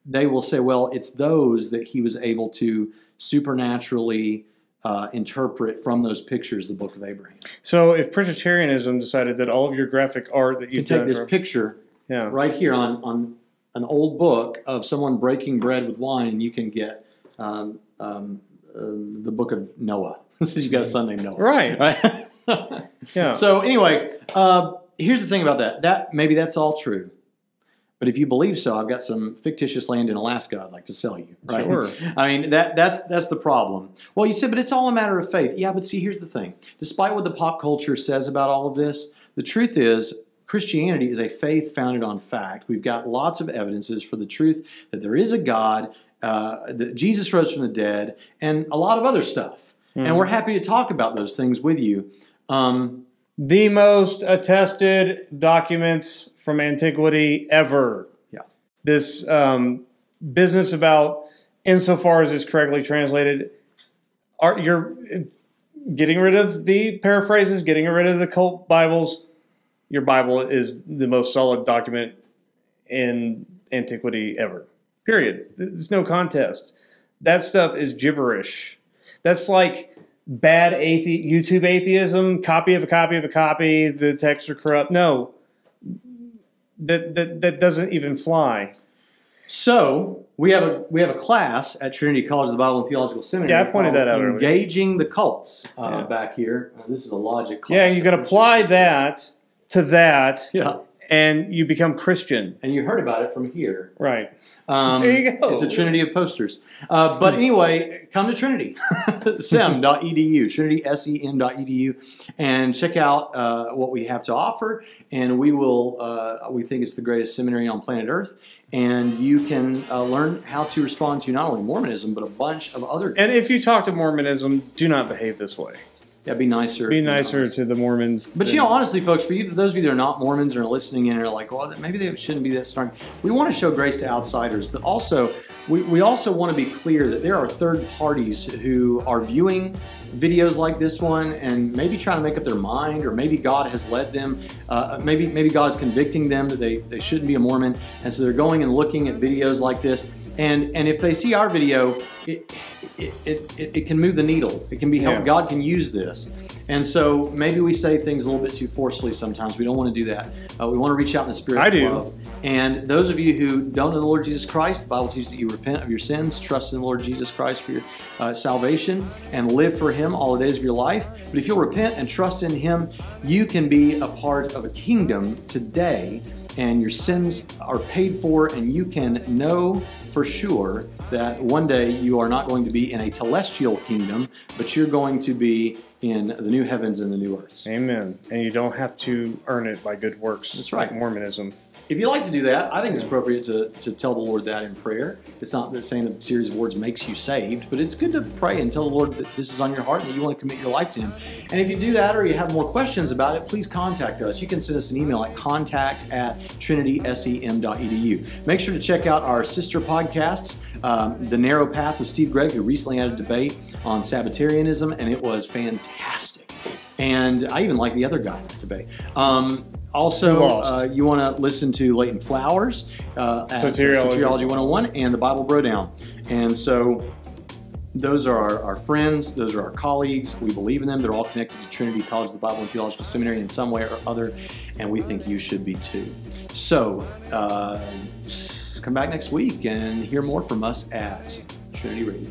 Speaker 1: they will say, well, it's those that he was able to supernaturally uh, interpret from those pictures the Book of Abraham.
Speaker 2: So if Presbyterianism decided that all of your graphic art that
Speaker 1: You can take this picture
Speaker 2: yeah.
Speaker 1: right here on, on an old book of someone breaking bread with wine, and you can get um, um, uh, the book of Noah. This is you got a son named Noah,
Speaker 2: Right.
Speaker 1: Right.
Speaker 2: Yeah.
Speaker 1: So anyway, uh, here's the thing about that. That maybe that's all true, but if you believe so, I've got some fictitious land in Alaska I'd like to sell you. Right?
Speaker 2: Sure.
Speaker 1: I mean that that's that's the problem. Well, you said, but it's all a matter of faith. Yeah, but see, here's the thing. Despite what the pop culture says about all of this, the truth is Christianity is a faith founded on fact. We've got lots of evidences for the truth that there is a God, uh, that Jesus rose from the dead, and a lot of other stuff. And we're happy to talk about those things with you. Um,
Speaker 2: the most attested documents from antiquity ever.
Speaker 1: Yeah.
Speaker 2: This um, business about, insofar as it's correctly translated, are you're getting rid of the paraphrases, getting rid of the cult Bibles. Your Bible is the most solid document in antiquity ever. Period. There's no contest. That stuff is gibberish. That's like bad athe- YouTube atheism, copy of a copy of a copy, the texts are corrupt. No, that that that doesn't even fly.
Speaker 1: So we have a we have a class at Trinity College of the Bible and Theological Seminary.
Speaker 2: Yeah, I pointed that out
Speaker 1: called
Speaker 2: earlier.
Speaker 1: Engaging the cults uh,
Speaker 2: Yeah.
Speaker 1: back here. Uh, this is a logic class.
Speaker 2: Yeah, you can apply that to that,
Speaker 1: Yeah,
Speaker 2: and you become Christian.
Speaker 1: and you heard about it from here.
Speaker 2: Right.
Speaker 1: Um,
Speaker 2: There you go.
Speaker 1: It's a trinity of posters. Uh, but anyway, come to Trinity, sem.edu, trinity, S-E-M.edu, and check out uh, what we have to offer. And we will, uh, we think it's the greatest seminary on planet Earth. And you can uh, learn how to respond to not only Mormonism, but a bunch of other.
Speaker 2: And if you talk to Mormonism, do not behave this way.
Speaker 1: Yeah, be nicer.
Speaker 2: Be nicer to the Mormons.
Speaker 1: But you know, honestly, folks, for you, those of you that are not Mormons and are listening in and are like, well, maybe they shouldn't be that strong. We want to show grace to outsiders, but also we, we also want to be clear that there are third parties who are viewing videos like this one and maybe trying to make up their mind, or maybe God has led them, uh, maybe maybe God is convicting them that they, they shouldn't be a Mormon, and so they're going and looking at videos like this. And, and if they see our video, it, it, it, it, can move the needle. It can be helped.
Speaker 2: Yeah.
Speaker 1: God can use this. And so maybe we say things a little bit too forcefully sometimes. We don't want to do that. Uh, we want to reach out in the spirit
Speaker 2: I
Speaker 1: of
Speaker 2: do.
Speaker 1: love. And those of you who don't know the Lord Jesus Christ, the Bible teaches that you repent of your sins, trust in the Lord Jesus Christ for your uh, salvation, and live for Him all the days of your life. But if you'll repent and trust in Him, you can be a part of a kingdom today, and your sins are paid for, and you can know for sure that one day you are not going to be in a celestial kingdom, but you're going to be in the new heavens and the new earth.
Speaker 2: Amen. And you don't have to earn it by good works.
Speaker 1: That's right.
Speaker 2: Like Mormonism.
Speaker 1: If you like to do that, I think it's appropriate to, to tell the Lord that in prayer. It's not that saying a series of words makes you saved, but it's good to pray and tell the Lord that this is on your heart and that you want to commit your life to Him. And if you do that or you have more questions about it, please contact us. You can send us an email at contact at trinitysem.edu. Make sure to check out our sister podcasts, um, The Narrow Path with Steve Gregg, who recently had a debate on Sabbatarianism, and it was fantastic. And I even like the other guy in debate. Um, also, uh, you want to listen to Leighton Flowers uh, at
Speaker 2: Soteriology.
Speaker 1: Soteriology 101 and the Bible Bro Down. And so those are our, our friends, those are our colleagues. We believe in them. They're all connected to Trinity College of the Bible and Theological Seminary in some way or other, and we think you should be too. So uh, come back next week and hear more from us at Trinity Radio.